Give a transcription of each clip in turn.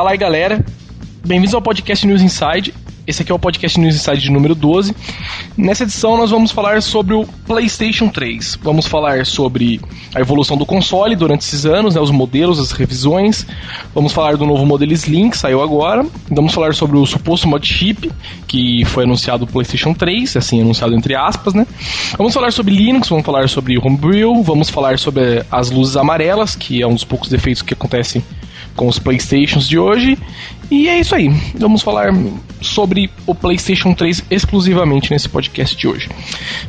Fala aí, galera. Bem-vindos ao podcast News Inside. Esse aqui é o podcast News Inside de número 12. Nessa edição nós vamos falar sobre o PlayStation 3. Vamos falar sobre a evolução do console durante esses anos, né, os modelos, as revisões. Vamos falar do novo modelo Slim que saiu agora. Vamos falar sobre o suposto mod chip que foi anunciado no PlayStation 3, assim anunciado entre aspas, né? Vamos falar sobre Linux, vamos falar sobre Homebrew, vamos falar sobre as luzes amarelas, que é um dos poucos defeitos que acontecem com os Playstations de hoje. E é isso aí. Vamos falar sobre o PlayStation 3 exclusivamente nesse podcast de hoje.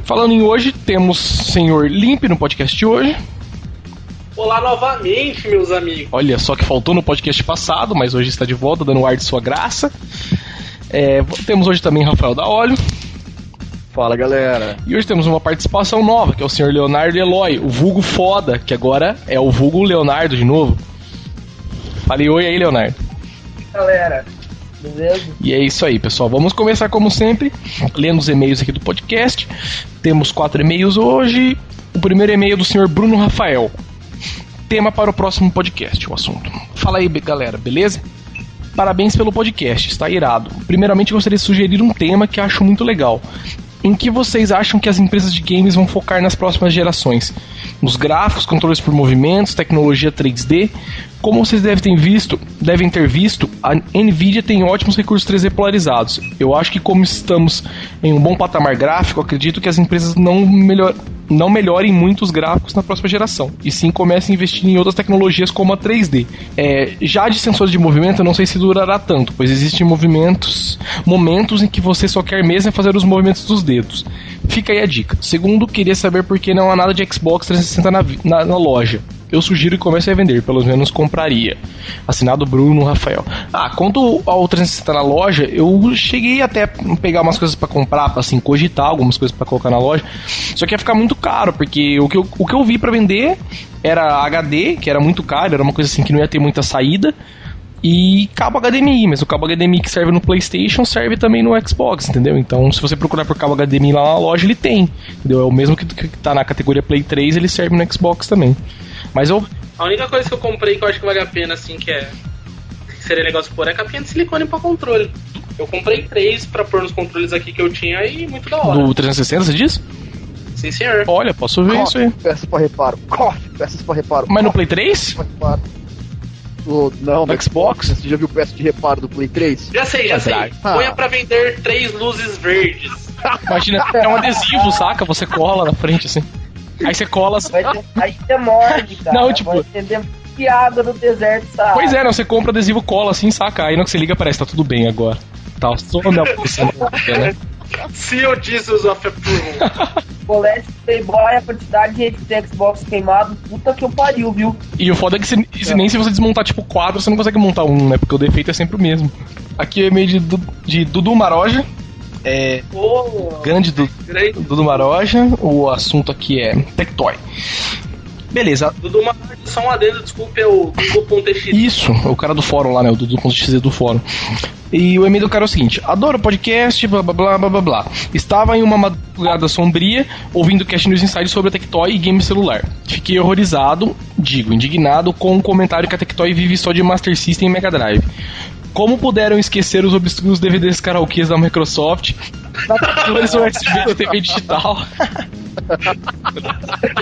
Falando em hoje, temos senhor Limp no podcast de hoje. Olá novamente, meus amigos. Olha só que faltou no podcast passado, mas hoje está de volta, dando ar de sua graça. É, temos hoje também Rafael da Óleo. Fala galera. E hoje temos uma participação nova, que é o senhor Leonardo Eloy, o vulgo foda, que agora é o vulgo Leonardo de novo. Fale oi aí, Leonardo. Galera, beleza? E é isso aí, pessoal. Vamos começar como sempre, lendo os e-mails aqui do podcast. Temos quatro e-mails hoje. O primeiro e-mail é do senhor Bruno Rafael. Tema para o próximo podcast, o assunto. Fala aí, galera, beleza? Parabéns pelo podcast, está irado. Primeiramente, gostaria de sugerir um tema que acho muito legal. Em que vocês acham que as empresas de games vão focar nas próximas gerações? Nos gráficos, controles por movimentos, tecnologia 3D? Como vocês devem ter visto, devem ter visto, a Nvidia tem ótimos recursos 3D polarizados. Eu acho que como estamos em um bom patamar gráfico, acredito que as empresas não melhor, não melhorem muito os gráficos na próxima geração, e sim comecem a investir em outras tecnologias como a 3D. É, já de sensores de movimento, eu não sei se durará tanto, pois existem movimentos, momentos em que você só quer mesmo fazer os movimentos dos dedos. Fica aí a dica. Segundo, queria saber por que não há nada de Xbox 360 na, na, na loja eu sugiro que comece a vender, pelo menos compraria. Assinado Bruno Rafael. Ah, quanto ao 360 na loja, eu cheguei até pegar umas coisas para comprar, para assim, cogitar algumas coisas para colocar na loja. Só que ia ficar muito caro, porque o que eu, o que eu vi para vender era HD, que era muito caro, era uma coisa assim que não ia ter muita saída e cabo HDMI, mas o cabo HDMI que serve no PlayStation serve também no Xbox, entendeu? Então, se você procurar por cabo HDMI lá na loja, ele tem, entendeu? É o mesmo que, que tá na categoria Play 3, ele serve no Xbox também. Mas eu. A única coisa que eu comprei que eu acho que vale a pena, assim, que é. Que seria legal se pôr é a capinha de silicone pra controle. Eu comprei três pra pôr nos controles aqui que eu tinha e muito da hora. Do 360, você diz? Sim, senhor. Olha, posso ver Corre, isso aí. Peças pra reparo. Corre, peças pra reparo. Mas no Corre, Play 3? peças pra reparo. O- não, No no Xbox? Você já viu peça de reparo do Play 3? Já sei, já sei. Ah. Ponha pra vender três luzes verdes. Imagina, é um adesivo, saca? Você cola na frente assim. Aí você cola assim. Vai ter, aí você morde, cara. Não, tipo- Vai ter água no deserto, sabe? Pois é, não, você compra adesivo cola assim, saca? Aí no que você liga parece, tá tudo bem agora. Tá, só minha posição, né? Seal Jesus of Approval. Colete Playboy, a quantidade de Xbox queimado, puta que eu pariu, viu? E o foda é que se- se nem se você desmontar tipo quadro, você não consegue montar um, né? Porque o defeito é sempre o mesmo. Aqui é meio de, de Dudu Maroja. É. Ô, Grande grande. Dudu Maroja. O assunto aqui é Tectoy. Beleza, Dudu, uma, só um adendo, desculpe, é o Dudu.tx. Isso, o cara do fórum lá, né? O Dudu.xz do fórum. E o e-mail do cara é o seguinte: Adoro o podcast, blá blá blá blá blá. Estava em uma madrugada sombria ouvindo Cast News Inside sobre a Tectoy e game celular. Fiquei horrorizado, digo, indignado com o comentário que a Tectoy vive só de Master System e Mega Drive. Como puderam esquecer os obscuros DVDs karaokês da Microsoft? Controles USB da TV digital.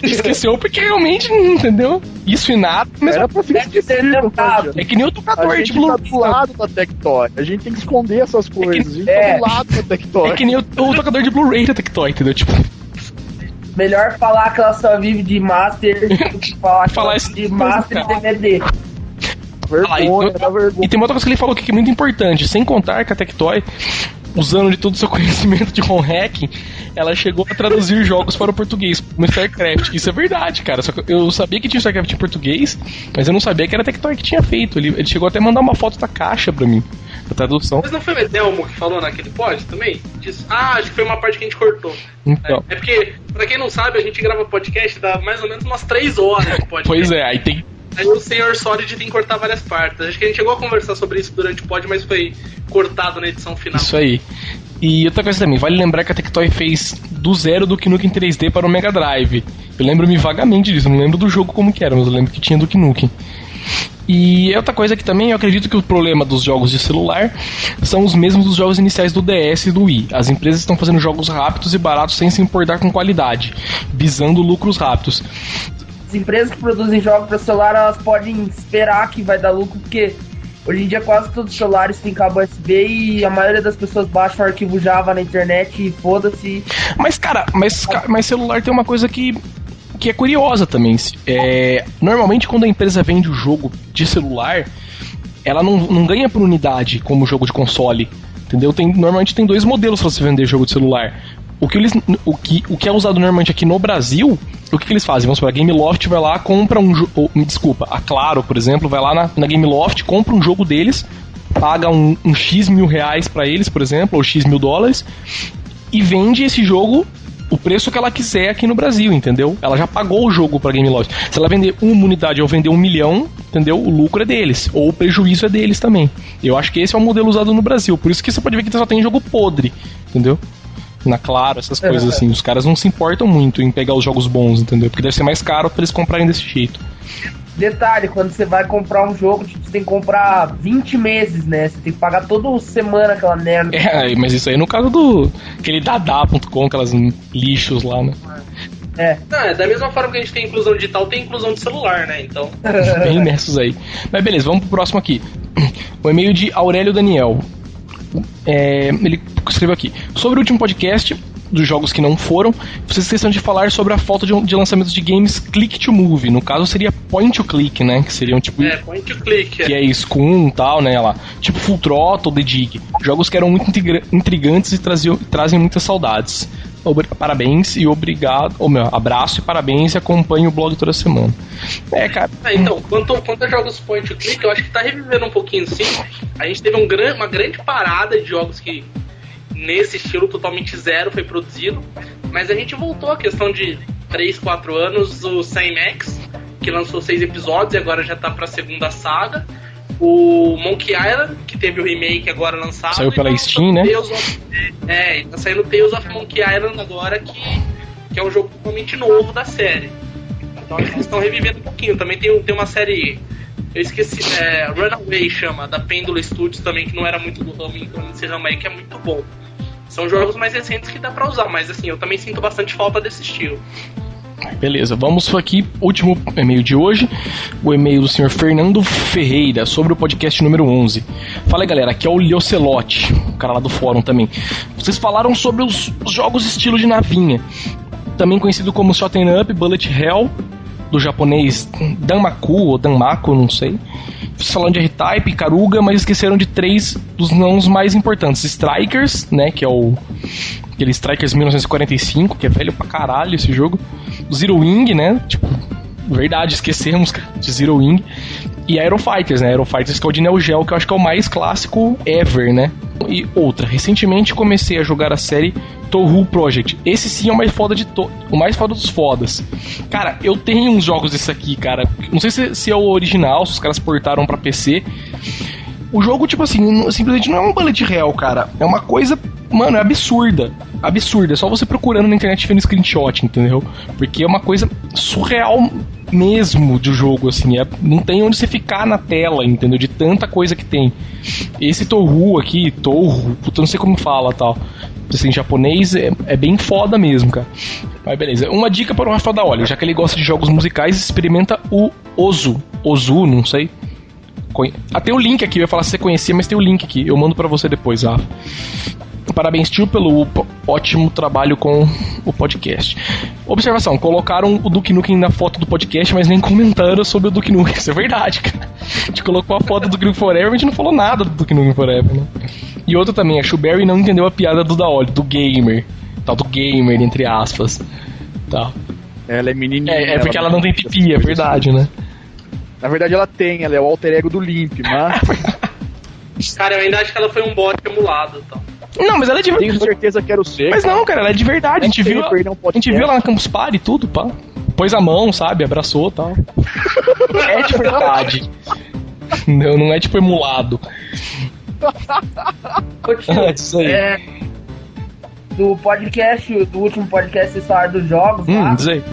Esqueceu porque realmente, entendeu? Isso e nada. Mas Era pra lembrado. Roger. é que nem o A tocador de gente Blu-ray. tá do lado da Tectoy. A gente tem que esconder essas coisas. A gente é. tá do lado da Tectoy. É que nem o, o tocador de Blu-ray da Tectoy, entendeu? Tipo, Melhor falar que ela só vive de Master do que falar que Falar ela isso vive de Master e. DVD. Vergonha, dá e vergonha. tem uma outra coisa que ele falou aqui que é muito importante. Sem contar que a Tectoy, usando de todo o seu conhecimento de home hacking, ela chegou a traduzir jogos para o português, como StarCraft. Isso é verdade, cara. Só que eu sabia que tinha StarCraft em português, mas eu não sabia que era a Tectoy que tinha feito. Ele, ele chegou até a mandar uma foto da caixa pra mim, da tradução. Mas não foi o Edelmo que falou naquele pod também? Disse, ah, acho que foi uma parte que a gente cortou. Então, É porque, pra quem não sabe, a gente grava podcast dá mais ou menos umas 3 horas de podcast. pois é, aí tem. Aí o senhor Solid tem que cortar várias partes. Acho que a gente chegou a conversar sobre isso durante o pod, mas foi cortado na edição final. Isso aí. E outra coisa também, vale lembrar que a Tectoy fez do zero do Duke Nukem 3D para o Mega Drive. Eu lembro-me vagamente disso, não lembro do jogo como que era, mas eu lembro que tinha Duke Nukem. E outra coisa que também eu acredito que o problema dos jogos de celular são os mesmos dos jogos iniciais do DS e do Wii. As empresas estão fazendo jogos rápidos e baratos sem se importar com qualidade, visando lucros rápidos. As empresas que produzem jogos para celular, elas podem esperar que vai dar lucro, porque hoje em dia quase todos os celulares têm cabo USB e a maioria das pessoas baixa o arquivo Java na internet e foda-se. Mas, cara, mas, mas celular tem uma coisa que que é curiosa também. É, normalmente, quando a empresa vende o jogo de celular, ela não, não ganha por unidade como jogo de console. Entendeu? Tem, normalmente tem dois modelos para você vender jogo de celular. O que, eles, o, que, o que é usado normalmente aqui no Brasil, o que, que eles fazem? Vamos supor, a Gameloft vai lá, compra um jogo. Me desculpa, a Claro, por exemplo, vai lá na, na Gameloft, compra um jogo deles, paga um, um X mil reais para eles, por exemplo, ou X mil dólares, e vende esse jogo o preço que ela quiser aqui no Brasil, entendeu? Ela já pagou o jogo pra Game Loft. Se ela vender uma unidade ou vender um milhão, entendeu? O lucro é deles. Ou o prejuízo é deles também. Eu acho que esse é o modelo usado no Brasil. Por isso que você pode ver que só tem jogo podre, entendeu? Na Claro, essas coisas é. assim. Os caras não se importam muito em pegar os jogos bons, entendeu? Porque deve ser mais caro pra eles comprarem desse jeito. Detalhe, quando você vai comprar um jogo, tipo, você tem que comprar 20 meses, né? Você tem que pagar toda semana aquela merda. É, mas isso aí no caso do. aquele dadá.com, aquelas lixos lá, né? É. Não, é da mesma forma que a gente tem inclusão digital, tem inclusão de celular, né? Então. Bem imersos aí. Mas beleza, vamos pro próximo aqui. O e-mail de Aurélio Daniel. É, ele escreveu aqui. Sobre o último podcast, dos jogos que não foram, vocês esqueceram de falar sobre a falta de, de lançamentos de games click to move. No caso seria point to click, né? Que seriam tipo. É, point to click. Que é, é Scum e tal, né? Lá. Tipo Full Throttle, The Dig. Jogos que eram muito intrigantes e traziam, trazem muitas saudades. Parabéns e obrigado. Ou meu, abraço e parabéns e acompanhe o blog toda semana. É, cara. É, então, quanto, quanto a jogos point click, eu acho que tá revivendo um pouquinho sim. A gente teve um gran, uma grande parada de jogos que nesse estilo totalmente zero foi produzido. Mas a gente voltou à questão de 3, 4 anos, o Sam Max, que lançou seis episódios e agora já tá pra segunda saga. O Monkey Island, que teve o remake agora lançado. Saiu pela Steam, né? Of, é, tá saindo Tales of Monkey Island agora, que, que é um jogo totalmente novo da série. Então eles estão revivendo um pouquinho. Também tem, tem uma série eu esqueci, é, Runaway chama, da Pendula Studios também, que não era muito do ramo, então esse ramo aí que é muito bom. São jogos mais recentes que dá pra usar, mas assim, eu também sinto bastante falta desse estilo. Beleza, vamos aqui, último e-mail de hoje, o e-mail do senhor Fernando Ferreira, sobre o podcast número 11. Fala aí, galera, aqui é o Liocelote, o cara lá do fórum também. Vocês falaram sobre os, os jogos estilo de navinha, também conhecido como Shot'em Up, Bullet Hell, do japonês Danmaku ou Danmaku, não sei. Falando de R-Type, Karuga, mas esqueceram de três dos não mais importantes. Strikers, né, que é o aquele Strikers 1945, que é velho pra caralho esse jogo. Zero Wing, né, tipo, verdade, esquecemos de Zero Wing. E Aero Fighters, né, Aero Fighters que é o de Neo Geo, que eu acho que é o mais clássico ever, né. E outra, recentemente comecei a jogar a série Touhou Project. Esse sim é o mais foda de o mais foda dos fodas. Cara, eu tenho uns jogos desse aqui, cara. Não sei se, se é o original, se os caras portaram para PC. O jogo, tipo assim, simplesmente não é um bullet real, cara. É uma coisa, mano, é absurda. Absurda. É só você procurando na internet vendo screenshot, entendeu? Porque é uma coisa surreal mesmo do jogo, assim. É, não tem onde você ficar na tela, entendeu? De tanta coisa que tem. Esse Touhou aqui, Touhou, puta, não sei como fala tal assim, japonês é, é bem foda mesmo, cara. Mas beleza. Uma dica para o Rafael da Olho, já que ele gosta de jogos musicais, experimenta o Ozu. Ozu, não sei. Ah, tem o link aqui, eu ia falar se você conhecia, mas tem o link aqui. Eu mando para você depois, Rafa. Parabéns, tio, pelo ótimo trabalho com o podcast. Observação: colocaram o Duke Nukem na foto do podcast, mas nem comentaram sobre o Duke Nukem. Isso é verdade, cara. A gente colocou a foto do Duke Nukem Forever, a gente não falou nada do Duke Nukem Forever, né? E outra também, a Shuberry não entendeu a piada do Daoli, do gamer. Tal, do gamer, entre aspas. Tal. Ela é menininha. É, é porque ela, ela não tem pipi, é verdade, né? Na verdade ela tem, ela é o alter ego do Limp, mas... Cara, eu ainda acho que ela foi um bot emulado, então. Não, mas ela é de verdade. Tenho certeza que era o ser. Mas não, cara, ela é de verdade. A gente, viu, a gente viu lá na Campus Party e tudo, pá. Pôs a mão, sabe? Abraçou e tal. é de verdade. não, não é tipo emulado. é isso aí. É, do podcast, do último podcast, falaram dos jogos. Hum, tá? aí.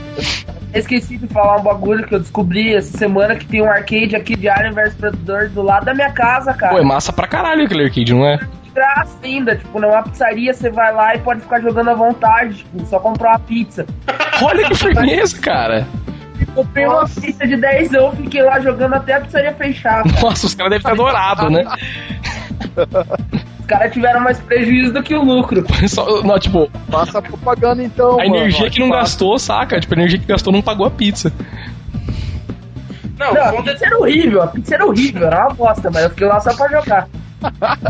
Esqueci de falar um bagulho que eu descobri essa semana que tem um arcade aqui de Alien vs Predador do lado da minha casa, cara. Pô, é massa pra caralho aquele arcade, não é? Graça ainda, tipo, numa pizzaria você vai lá e pode ficar jogando à vontade, tipo, só comprar uma pizza. Olha que firmeza, cara. Comprei uma pizza de 10 eu fiquei lá jogando até a pizzaria fechar. cara. Nossa, os caras devem ter adorado, né? Os caras tiveram mais prejuízo do que o lucro. Só- não, tipo, Passa propaganda então. a mano. energia que não Passa. gastou, saca? Tipo, a energia que gastou não pagou a pizza. Não, Não, a pizza era horrível, a pizza era horrível, era uma bosta, mas eu fiquei lá só pra jogar.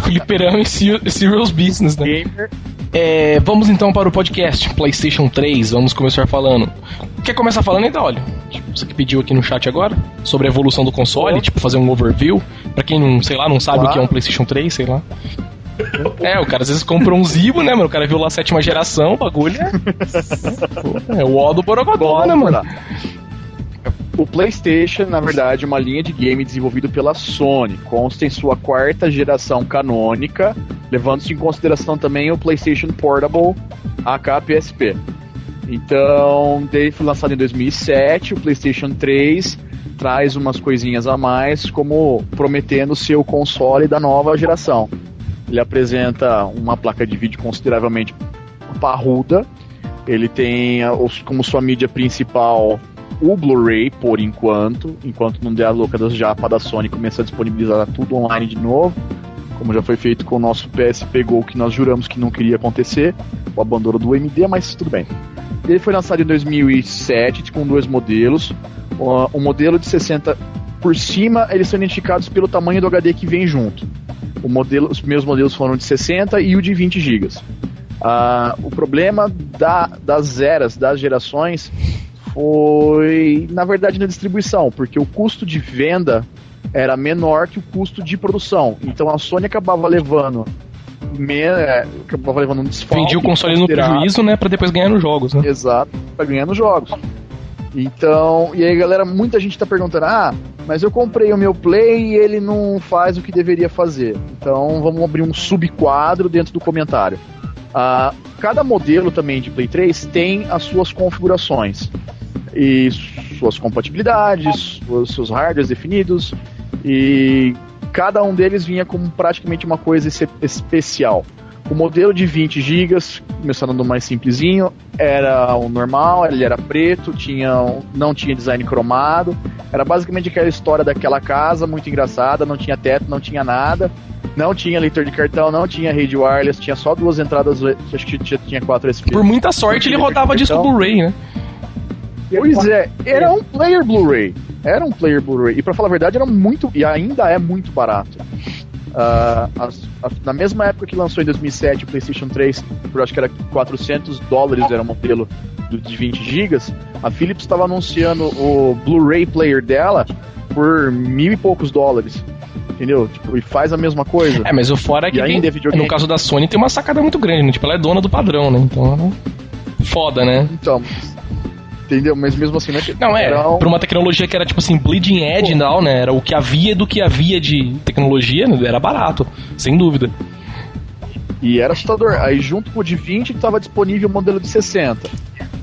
Fliperão e Ser- Serious Business, né? Gamer. É, vamos então para o podcast PlayStation 3. Vamos começar falando. Quer começar falando então, olha? Tipo, você que pediu aqui no chat agora sobre a evolução do console, tipo fazer um overview. Pra quem não, sei lá, não sabe Claro. o que é um PlayStation 3, sei lá. É, o cara às vezes compra um Zibo, né, mano? O cara viu lá a sétima geração, o bagulho é. É o O do Borogodó, né, mano? O PlayStation, na verdade, é uma linha de game desenvolvido pela Sony. Consta em sua quarta geração canônica, levando-se em consideração também o PlayStation Portable AK PSP. Então, foi lançado em 2007. O PlayStation 3 traz umas coisinhas a mais, como prometendo ser o console da nova geração. Ele apresenta uma placa de vídeo consideravelmente parruda. Ele tem como sua mídia principal o Blu-ray por enquanto, enquanto não der a louca das japa da Sony começar a disponibilizar tudo online de novo, como já foi feito com o nosso PSP Go que nós juramos que não queria acontecer, o abandono do MD, mas tudo bem. Ele foi lançado em 2007 com dois modelos, o modelo de 60 por cima, eles são identificados pelo tamanho do HD que vem junto. O modelo, os primeiros modelos foram de 60 e o de 20 GB. Ah, o problema da- das eras, das gerações, foi, na verdade, na distribuição, porque o custo de venda era menor que o custo de produção. Então a Sony acabava levando. me- é, acabava levando um desfalque. Vendi o console no prejuízo, né? Pra depois ganhar nos jogos, né? Exato, pra ganhar nos jogos. Então, e aí galera, muita gente tá perguntando: ah, mas eu comprei o meu Play e ele não faz o que deveria fazer. Então vamos abrir um subquadro dentro do comentário. Ah, cada modelo também de Play 3 tem as suas configurações e suas compatibilidades, suas- seus hardwares definidos e cada um deles vinha com praticamente uma coisa especial. O modelo de 20 GB, começando do mais simplesinho, era o normal, ele era preto, tinha, não tinha design cromado, era basicamente aquela história daquela casa, muito engraçada, não tinha teto, não tinha nada, não tinha leitor de cartão, não tinha rede wireless, tinha só duas entradas, acho que tinha, quatro USB. Por muita sorte, ele rodava disco Blu-ray, né? Pois é, era um player Blu-ray. Era um player Blu-ray. E pra falar a verdade, era muito. E ainda é muito barato. Ah, as- a- na mesma época que lançou em 2007 o PlayStation 3, por acho que era 400 dólares, era um modelo do- de 20 GB, a Philips estava anunciando o Blu-ray player dela por mil e poucos dólares. Entendeu? Tipo, e faz a mesma coisa. É, mas o fora é que E ainda tem- é videogame. no caso da Sony tem uma sacada muito grande, né? Tipo, ela é dona do padrão, né? Então, foda, né? Então. Entendeu? Mas mesmo assim, né? Não, é, Era um- pra uma tecnologia que era tipo assim, bleeding edge e tal, né? Era o que havia do que havia de tecnologia, né? era barato, sem dúvida. E era assustador. Aí junto com o de 20 estava disponível o modelo de 60.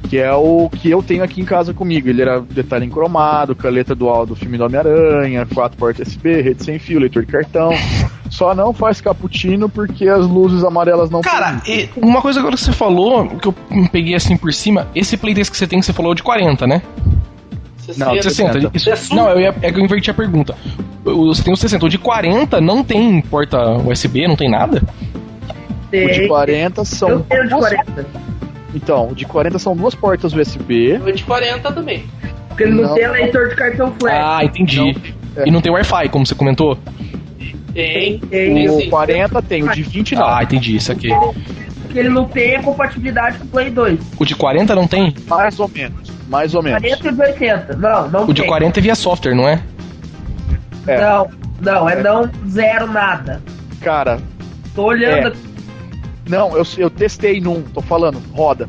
Que é o que eu tenho aqui em casa comigo. Ele era detalhe em cromado, com a letra do, do filme do Homem-Aranha, 4 portas USB, rede sem fio, leitor de cartão. Só não faz cappuccino porque as luzes amarelas não Cara, e uma coisa agora que você falou, que eu peguei assim por cima, esse Playtest que você tem, que você falou é o de 40, né? Não, 60. 60. Isso. Não, eu ia, é que eu inverti a pergunta. Você tem o 60. O de 40 não tem porta USB, não tem nada? O de Tem- 40 são. Eu tenho de duas- 40. Então, o de 40 são duas portas USB. O de 40 também. Porque ele não, Não. tem leitor de cartão flash. Ah, entendi. Não, é. E não tem Wi-Fi, como você comentou? Tem. Tem. O sim. 40 tem, o de 20 não. Ah, entendi, isso aqui. Que ele não tem é compatibilidade com o Play 2. O de 40 não tem? Mais ou menos. Mais ou menos. 40 e 80. Não, não O de tem. 40 é via software, não é? É. Não, não, é não zero nada. Cara, Tô olhando É. aqui. não, eu, eu testei num, tô falando, roda.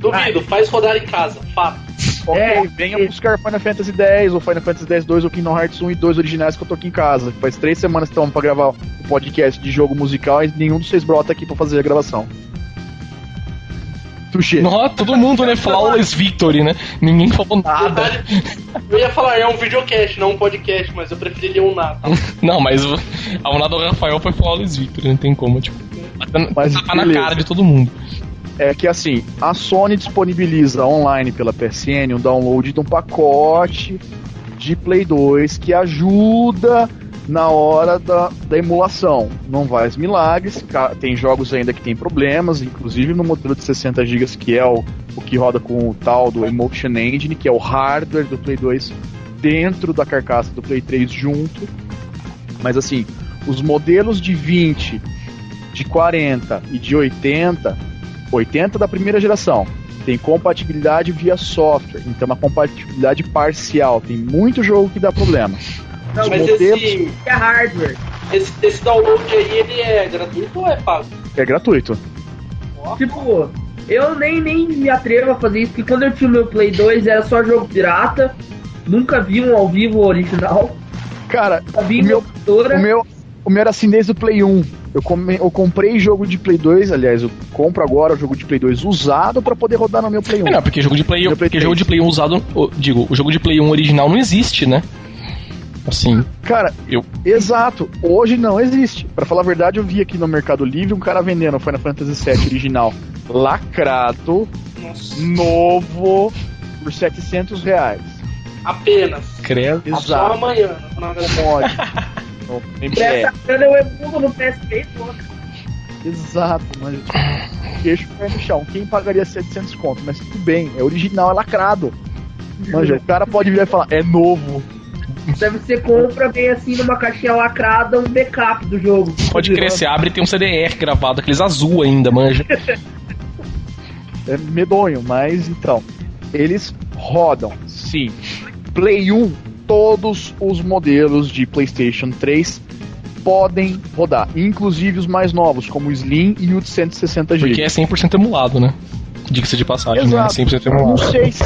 Duvido, faz rodar em casa. Fato. Ok, É, venha é. buscar Final Fantasy X, ou Final Fantasy X 2, ou Kingdom Hearts 1 e 2 originais que eu tô aqui em casa. Faz três semanas que estamos pra gravar o podcast de jogo musical e nenhum dos seis brota aqui pra fazer a gravação. Touché. Nossa, todo mundo, né? Flawless Victory, né? Ninguém falou nada. Eu ia falar, é um videocast, não um podcast, mas eu preferiria um nada. Não, mas o- a onda do Rafael foi Flawless Victory, não tem como, tipo. Tá, Mas tapa na beleza. cara de todo mundo. É que assim, a Sony disponibiliza online pela PSN um download de um pacote de Play 2 que ajuda na hora da, da emulação. Não faz milagres, tem jogos ainda que tem problemas, inclusive no modelo de 60 GB que é o, o que roda com o tal do Emotion Engine, que é o hardware do Play 2 dentro da carcaça do Play 3 junto. Mas assim, os modelos de 20, de 40 e de 80 80 da primeira geração. Tem compatibilidade via software, então uma compatibilidade parcial. Tem muito jogo que dá problema. Não, Mas modelos- esse, é hardware. esse, esse download aí, ele é gratuito ou é pago? É gratuito. Tipo, eu nem, nem me atrevo a fazer isso, porque quando eu tinha o meu Play 2 era só jogo pirata. Nunca vi um ao vivo original. Cara, Nunca vi O meu- o meu, o meu era assim desde o Play 1. Eu, come- eu comprei jogo de Play 2, aliás, eu compro agora o jogo de Play 2 usado pra poder rodar no meu Play 1. É, não, porque jogo de Play, Play porque jogo 3. de Play 1 usado. Digo, o jogo de Play 1 original não existe, né? Assim. Cara, Eu- exato. Hoje não existe. Pra falar a verdade, eu vi aqui no Mercado Livre um cara vendendo o Final Fantasy VII original lacrado, Nossa. novo, por 700 reais. Apenas. Credo. Só Exato. amanhã. na No MPS. Essa grana eu emulo no PSP todo. Exato, mas queixo o pé no chão. Quem pagaria 700 conto? Mas tudo bem, é original, é lacrado. Manja, o cara pode vir e falar, é novo. Deve ser compra bem assim numa caixinha lacrada, um backup do jogo. Pode crescer, abre e tem um CDR gravado, aqueles azul ainda, manja. É medonho, mas então. Eles rodam, sim. Play 1, todos os modelos de PlayStation 3 podem rodar, inclusive os mais novos, como o Slim e o de 160 GB. Porque é 100% emulado, né? Diga-se de passagem, Exato. né? 100% Não emulado. sei se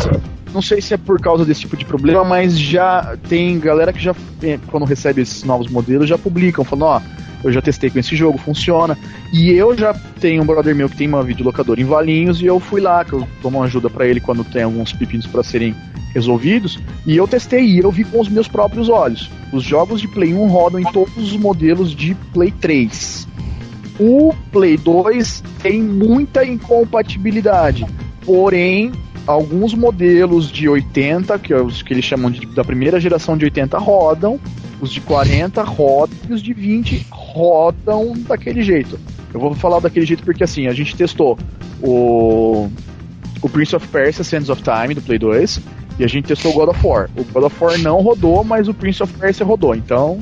não sei se é por causa desse tipo de problema, mas já tem galera que já eh, quando recebe esses novos modelos já publicam, falando, ó, eu já testei com esse jogo, funciona. E eu já tenho um brother meu que tem uma videolocadora em Valinhos e eu fui lá, que eu uma ajuda pra ele quando tem alguns pepinos pra serem resolvidos, e eu testei e eu vi com os meus próprios olhos. Os jogos de Play 1 rodam em todos os modelos de Play 3. O Play 2 tem muita incompatibilidade, porém alguns modelos de 80, que é os que eles chamam de, da primeira geração de 80 rodam, os de 40 rodam e os de 20 rodam daquele jeito. Eu vou falar daquele jeito porque assim, a gente testou o o Prince of Persia Sands of Time do Play 2 e a gente testou o God of War. O God of War não rodou, mas o Prince of Persia rodou. Então,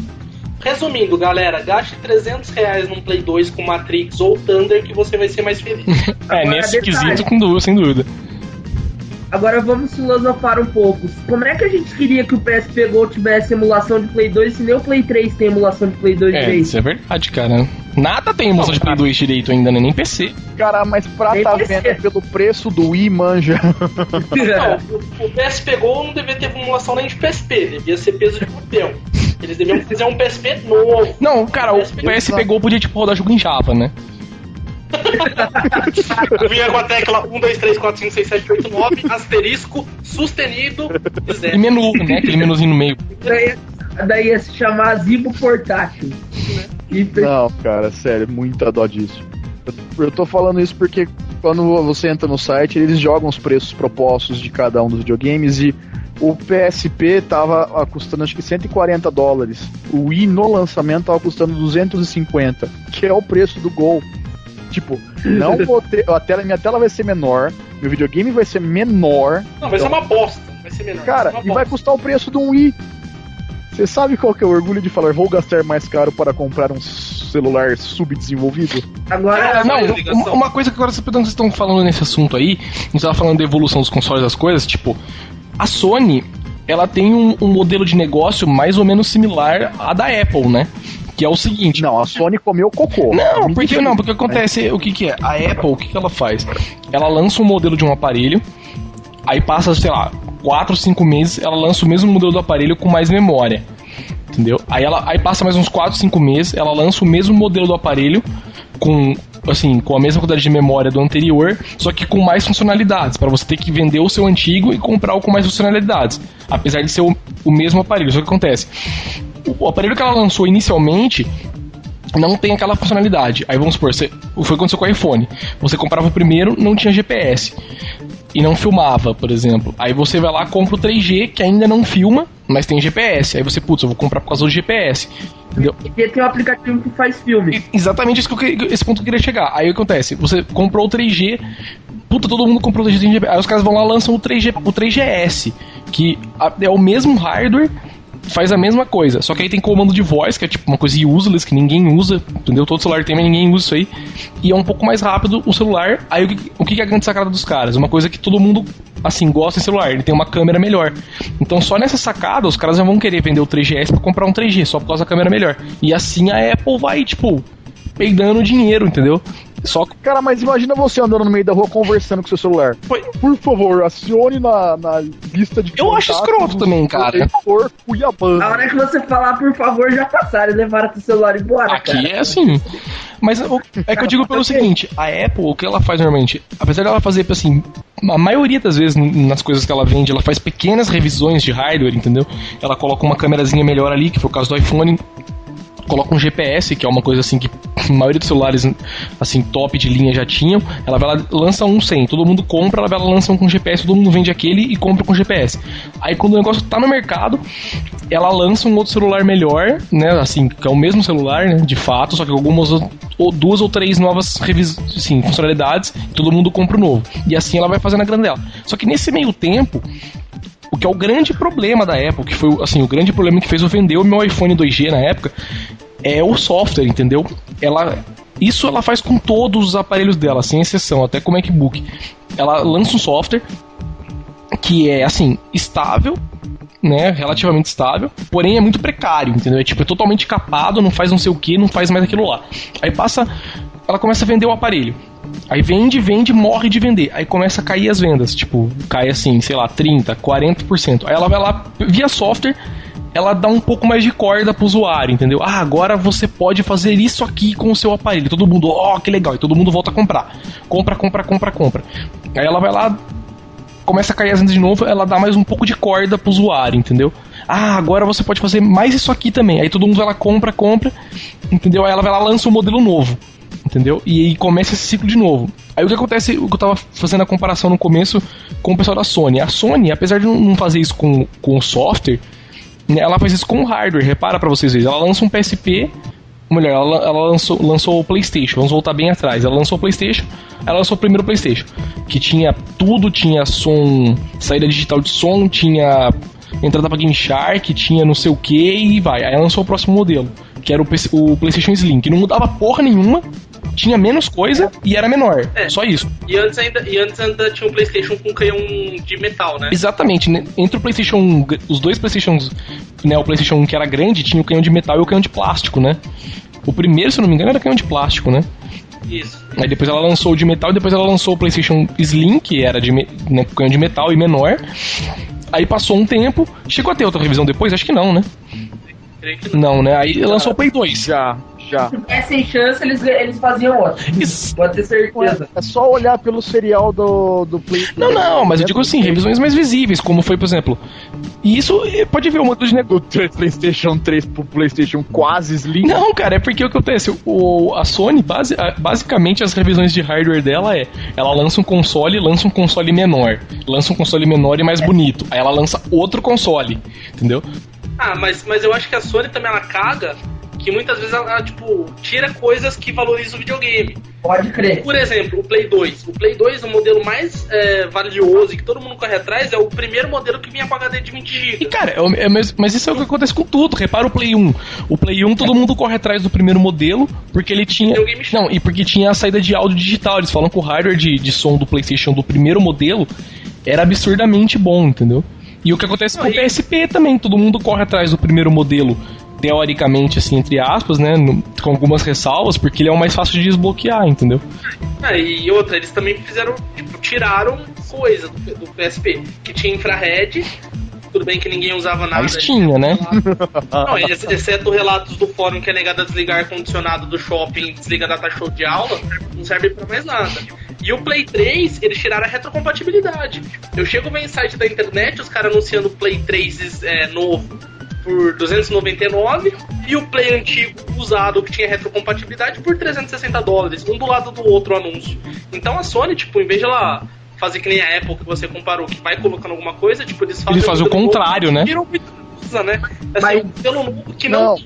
Resumindo, galera, gaste 300 reais num Play 2 com Matrix ou Thunder que você vai ser mais feliz. É, Agora, nesse detalhe. quesito, com dúvida, sem dúvida. Agora vamos filosofar um pouco. Como é que a gente queria que o PSP Go tivesse emulação de Play 2 se nem o Play 3 tem emulação de Play 2 É, direito? isso é verdade, cara. Nada tem emoção de Play 2 direito ainda, né? Nem PC. cara, mas pra Nem tá PC. vendo pelo preço do Wii, manja. Não, o, o PSP Go não devia ter emulação nem de PSP, devia ser peso de papel. Eles deviam fazer um PSP novo. Não, cara, o PSP PS pegou podia, tipo, rodar jogo em Java, né? Vinha com a tecla 1, 2, 3, 4, 5, 6, 7, 8, 9, asterisco, sustenido e E zero. menu, né? Aquele menuzinho no meio. daí, daí ia se chamar Zibo Portátil. E Não, cara, sério, muita dó disso. Eu, eu tô falando isso porque quando você entra no site, eles jogam os preços propostos de cada um dos videogames e o PSP tava ah, custando acho que 140 dólares. O Wii no lançamento tava custando 250, que é o preço do Gol. Tipo, não vou ter. A tela, minha tela vai ser menor, meu videogame vai ser menor, Não, vai ser uma bosta, vai ser menor. cara, vai ser e vai custar o preço de um Wii. Você sabe qual que é o orgulho de falar, vou gastar mais caro para comprar um celular subdesenvolvido? agora Não, uma, uma coisa que agora vocês estão falando nesse assunto aí, a gente tava falando da evolução dos consoles das coisas, tipo, a Sony, ela tem um, um modelo de negócio mais ou menos similar à da Apple, né? Que é o seguinte. Não, a Sony comeu cocô. Não, porque não, porque acontece, o que que é? A Apple, o que que ela faz? Ela lança um modelo de um aparelho, aí passa, sei lá, 4, 5 meses, ela lança o mesmo modelo do aparelho com mais memória. Entendeu? Aí ela aí passa mais uns 4, 5 meses, ela lança o mesmo modelo do aparelho com assim, com a mesma quantidade de memória do anterior, só que com mais funcionalidades, para você ter que vender o seu antigo e comprar o com mais funcionalidades, apesar de ser o, o mesmo aparelho. Só que acontece, o, aparelho que ela lançou inicialmente não tem aquela funcionalidade. Aí vamos supor, você, foi o que aconteceu com o iPhone. Você comprava o primeiro, não tinha GPS. E não filmava, por exemplo. Aí você vai lá, compra o 3G, que ainda não filma, mas tem GPS. Aí você, putz, eu vou comprar por causa do GPS. Entendeu? E tem um aplicativo que faz filme. Exatamente isso que eu, esse ponto que eu queria chegar. Aí o que acontece? Você comprou o 3G, puta, todo mundo comprou o 3G, tem GPS. Aí os caras vão lá e lançam o 3G, o 3GS, que é o mesmo hardware, faz a mesma coisa, só que aí tem comando de voz, que é tipo uma coisa useless, que ninguém usa, entendeu? Todo celular tem, mas ninguém usa isso aí. E é um pouco mais rápido o celular. Aí o que, o que é a grande sacada dos caras? Uma coisa que todo mundo, assim, gosta de celular, ele tem uma câmera melhor. Então só nessa sacada os caras já vão querer vender o 3GS pra comprar um 3G, só por causa da câmera melhor. E assim a Apple vai, tipo, peidando dinheiro, entendeu? Só que, Cara, mas imagina você andando no meio da rua conversando com seu celular. Foi- Por favor, acione na, na lista de Eu acho escroto também, cara. Por Cuiabá. A hora que você falar, por favor, já passaram e levaram teu celular embora, Aqui cara. é assim. Mas o- é que eu digo pelo seguinte: a Apple, o que ela faz normalmente, apesar dela fazer, assim, a maioria das vezes nas coisas que ela vende, ela faz pequenas revisões de hardware, entendeu? Ela coloca uma câmerazinha melhor ali, que foi o caso do iPhone. Coloca um GPS, que é uma coisa assim que a maioria dos celulares assim top de linha já tinham. Ela vai lá, lança um sem, todo mundo compra, ela vai lá, lança um com GPS, todo mundo vende aquele e compra com GPS. Aí quando o negócio tá no mercado, ela lança um outro celular melhor, né? Assim, que é o mesmo celular, né? De fato, só que algumas ou- duas ou três novas assim, funcionalidades, todo mundo compra o novo. E assim ela vai fazendo a grande dela. Só que nesse meio tempo, o que é o grande problema da Apple, que foi assim, o grande problema que fez eu vender o meu iPhone 2G na época, é o software, entendeu? Ela isso ela faz com todos os aparelhos dela, sem exceção, até com o MacBook. Ela lança um software que é assim, estável, né, relativamente estável, porém é muito precário, entendeu? É tipo, é totalmente capado, não faz não sei o que, não faz mais aquilo lá. Aí passa, ela começa a vender o aparelho. Aí vende, vende, morre de vender. Aí começa a cair as vendas, tipo, cai assim, sei lá, 30, 40%. Aí ela vai lá via software, ela dá um pouco mais de corda pro usuário, entendeu? Ah, agora você pode fazer isso aqui com o seu aparelho. Todo mundo, ó, que legal. E todo mundo volta a comprar. Compra, compra, compra, compra. Aí ela vai lá, começa a cair as vendas de novo, ela dá mais um pouco de corda pro usuário, entendeu? Ah, agora você pode fazer mais isso aqui também. Aí todo mundo vai lá, compra, compra, entendeu? Aí ela vai lá, lança um modelo novo, entendeu? E começa esse ciclo de novo. Aí o que acontece, o que eu tava fazendo a comparação no começo com o pessoal da Sony. A Sony, apesar de não fazer isso com, com o software, né, ela faz isso com o hardware. Repara pra vocês verem. Ela lança um PSP, melhor, ela, ela lançou, lançou o PlayStation. Vamos voltar bem atrás. Ela lançou o PlayStation, ela lançou o primeiro PlayStation, que tinha tudo, tinha som, saída digital de som, tinha entrada pra Game Shark, tinha não sei o que e vai. Aí ela lançou o próximo modelo, que era o, o PlayStation Slim, que não mudava porra nenhuma, tinha menos coisa e era menor. É. Só isso. E antes ainda, e antes ainda tinha um Playstation com canhão de metal, né? Exatamente, né? entre o PlayStation 1, os dois PlayStations, né, o PlayStation 1 que era grande tinha o canhão de metal e o canhão de plástico, né? O primeiro, se eu não me engano, era canhão de plástico, né? Isso. Aí depois ela lançou o de metal e depois ela lançou o PlayStation Slim, que era de né, com canhão de metal e menor. Aí passou um tempo, chegou a ter outra revisão depois? Acho que não, né? Creio que não. Não, né? Aí lançou o Play 2. Já, já. Se tivessem chance, eles, eles faziam outro. Isso. Pode ter certeza. É só olhar pelo serial do, do Play. Não, não, mas eu digo assim, revisões mais visíveis, como foi, por exemplo. E isso eh, pode ver o modelo de negócio. Do PlayStation 3 pro PlayStation quase Slim. Não, cara, é porque o que acontece? O, a Sony, base, a- basicamente, as revisões de hardware dela é: ela lança um console, lança um console menor, lança um console menor e mais bonito. Aí ela lança outro console, entendeu? Ah, mas, mas eu acho que a Sony também ela caga que muitas vezes ela, tipo, tira coisas que valorizam o videogame. Pode crer. Por exemplo, o Play 2. O Play 2, o modelo mais é, valioso e que todo mundo corre atrás, é o primeiro modelo que vinha com HD de 20 E GB. cara, é é mes- mas isso é o que acontece com tudo. Repara o Play 1. O Play 1 todo mundo corre atrás do primeiro modelo porque ele tinha. Não, e porque tinha a saída de áudio digital. Eles falam que o hardware de, de som do PlayStation do primeiro modelo era absurdamente bom, entendeu? E o que acontece com o e- PSP também. Todo mundo corre atrás do primeiro modelo, teoricamente, assim, entre aspas, né? no- com algumas ressalvas, porque ele é o mais fácil de desbloquear, entendeu? Ah, e outra, eles também fizeram, tipo, tiraram coisa do, do PSP, que tinha infrared tudo bem que ninguém usava nada. Mas tinha, né? Não, exceto relatos do fórum que é negado a desligar ar-condicionado do shopping, desliga data show de aula, não serve pra mais nada. E o Play 3, eles tiraram a retrocompatibilidade. Eu chego no site da internet, os caras anunciando Play 3 é, novo por 299 e o Play antigo usado que tinha retrocompatibilidade por 360 dólares, um do lado do outro anúncio. Então a Sony, tipo, em vez de ela fazer que nem a Apple que você comparou, que vai colocando alguma coisa, tipo, eles fazem. Eles fazem o contrário, novo, né? Tiram usa, né? Assim, Mas... pelo novo que não. não.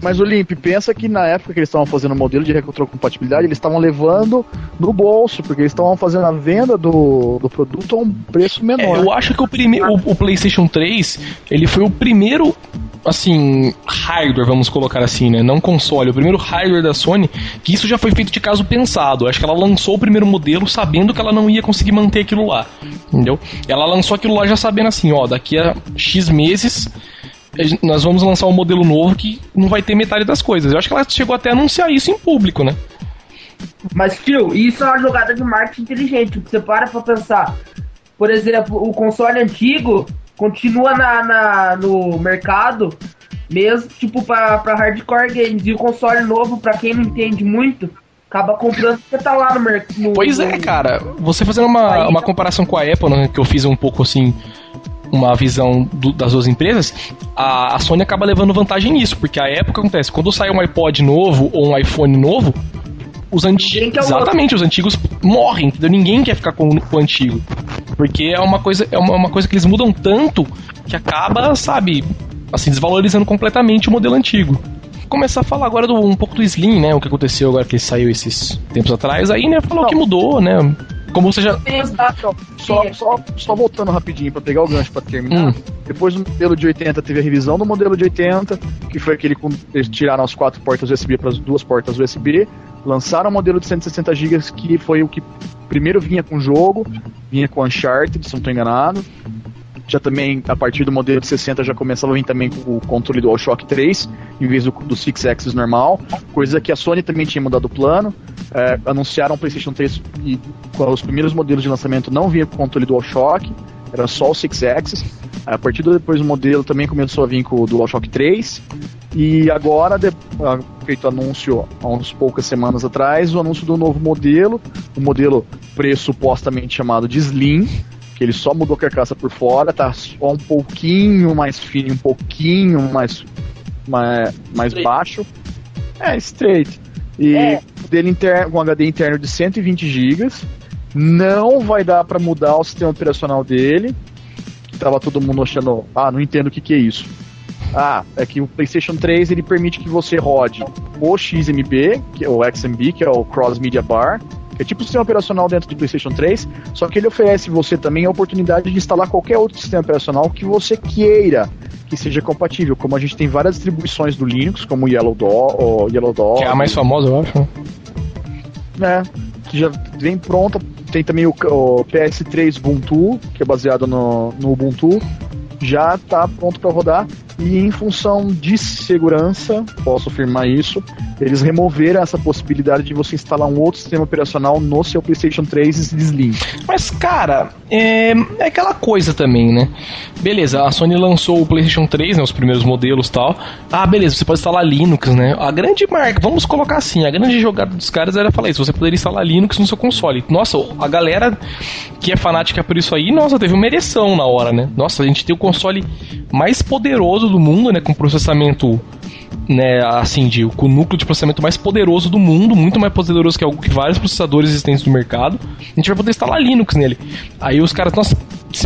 Mas o Limp, pensa que na época que eles estavam fazendo o modelo de retrocompatibilidade, eles estavam levando no bolso, porque eles estavam fazendo a venda do, do produto a um preço menor. É, eu acho que o, primeiro, o, o PlayStation 3 ele foi o primeiro assim, hardware, vamos colocar assim, né? Não console, o primeiro hardware da Sony, que isso já foi feito de caso pensado. Acho que ela lançou o primeiro modelo sabendo que ela não ia conseguir manter aquilo lá. Entendeu? Ela lançou aquilo lá já sabendo assim, ó, daqui a X meses nós vamos lançar um modelo novo que não vai ter metade das coisas. Eu acho que ela chegou até a anunciar isso em público, né? Mas, tio, isso é uma jogada de marketing inteligente. Você para pra pensar. Por exemplo, o console antigo continua na, na no mercado, mesmo tipo pra, pra hardcore games. E o console novo, pra quem não entende muito, acaba comprando porque tá lá no mercado. Pois é, cara. Você fazendo uma, uma comparação com a Apple, né, que eu fiz um pouco assim uma visão do, das duas empresas, a, a, Sony acaba levando vantagem nisso, porque a época acontece, quando sai um iPod novo ou um iPhone novo, os antigos. Exatamente, os antigos morrem, entendeu? Ninguém quer ficar com, com, o antigo. Porque é uma coisa, é uma, uma, coisa que eles mudam tanto que acaba, sabe, assim, desvalorizando completamente o modelo antigo. Começar a falar agora do, um pouco do Slim, né? O que aconteceu agora que ele saiu esses tempos atrás, aí, né, falou Não. que mudou, né? Como você já. Só, só, só voltando rapidinho para pegar o gancho para terminar. Hum. Depois do modelo de 80 teve a revisão do modelo de 80, que foi aquele com eles tiraram as quatro portas USB para as duas portas USB, lançaram o modelo de 160 GB que foi o que primeiro vinha com o jogo, vinha com Uncharted, se não estou enganado já também, a partir do modelo de 60, já começava a vir também com o controle do DualShock 3, em vez do, do Six Axis normal, coisa que a Sony também tinha mudado o plano. É, anunciaram o PlayStation 3 e os primeiros modelos de lançamento não vinha com o controle DualShock, era só o Six Axis. A partir do depois do modelo também começou a vir com o DualShock 3. E agora, de, feito anúncio há uns poucas semanas atrás, o anúncio do novo modelo, o modelo pressupostamente chamado de Slim, que ele só mudou a carcaça por fora, tá só um pouquinho mais fino, um pouquinho mais, mais, mais baixo. É, straight. E é. dele interno, com HD interno de 120 GB. Não vai dar para mudar o sistema operacional dele. Que tava todo mundo achando, ah, não entendo o que, que é isso. Ah, é que o PlayStation 3 ele permite que você rode o XMB, que é o XMB, que é o Cross Media Bar, é tipo o sistema operacional dentro do PlayStation 3, só que ele oferece você também a oportunidade de instalar qualquer outro sistema operacional que você queira que seja compatível. Como a gente tem várias distribuições do Linux, como o Yellow Dog, Yellow Dog. Que é a mais famosa, eu acho. É, que já vem pronta. Tem também o, o PS3 Ubuntu, que é baseado no, no Ubuntu. Já está pronto para rodar. E em função de segurança, posso afirmar isso, eles removeram essa possibilidade de você instalar um outro sistema operacional no seu PlayStation 3 Slim. Mas, cara, é, é aquela coisa também, né? Beleza, a Sony lançou o PlayStation 3, né, os primeiros modelos tal. Ah, beleza, você pode instalar Linux, né? A grande marca, vamos colocar assim, a grande jogada dos caras era falar isso, você poderia instalar Linux no seu console. Nossa, a galera que é fanática por isso aí, nossa, teve uma ereção na hora, né? Nossa, a gente tem o console mais poderoso do mundo, né, com processamento né, assim, de, com o núcleo de processamento mais poderoso do mundo, muito mais poderoso que, que vários processadores existentes no mercado. A gente vai poder instalar Linux nele. Aí os caras, nossa,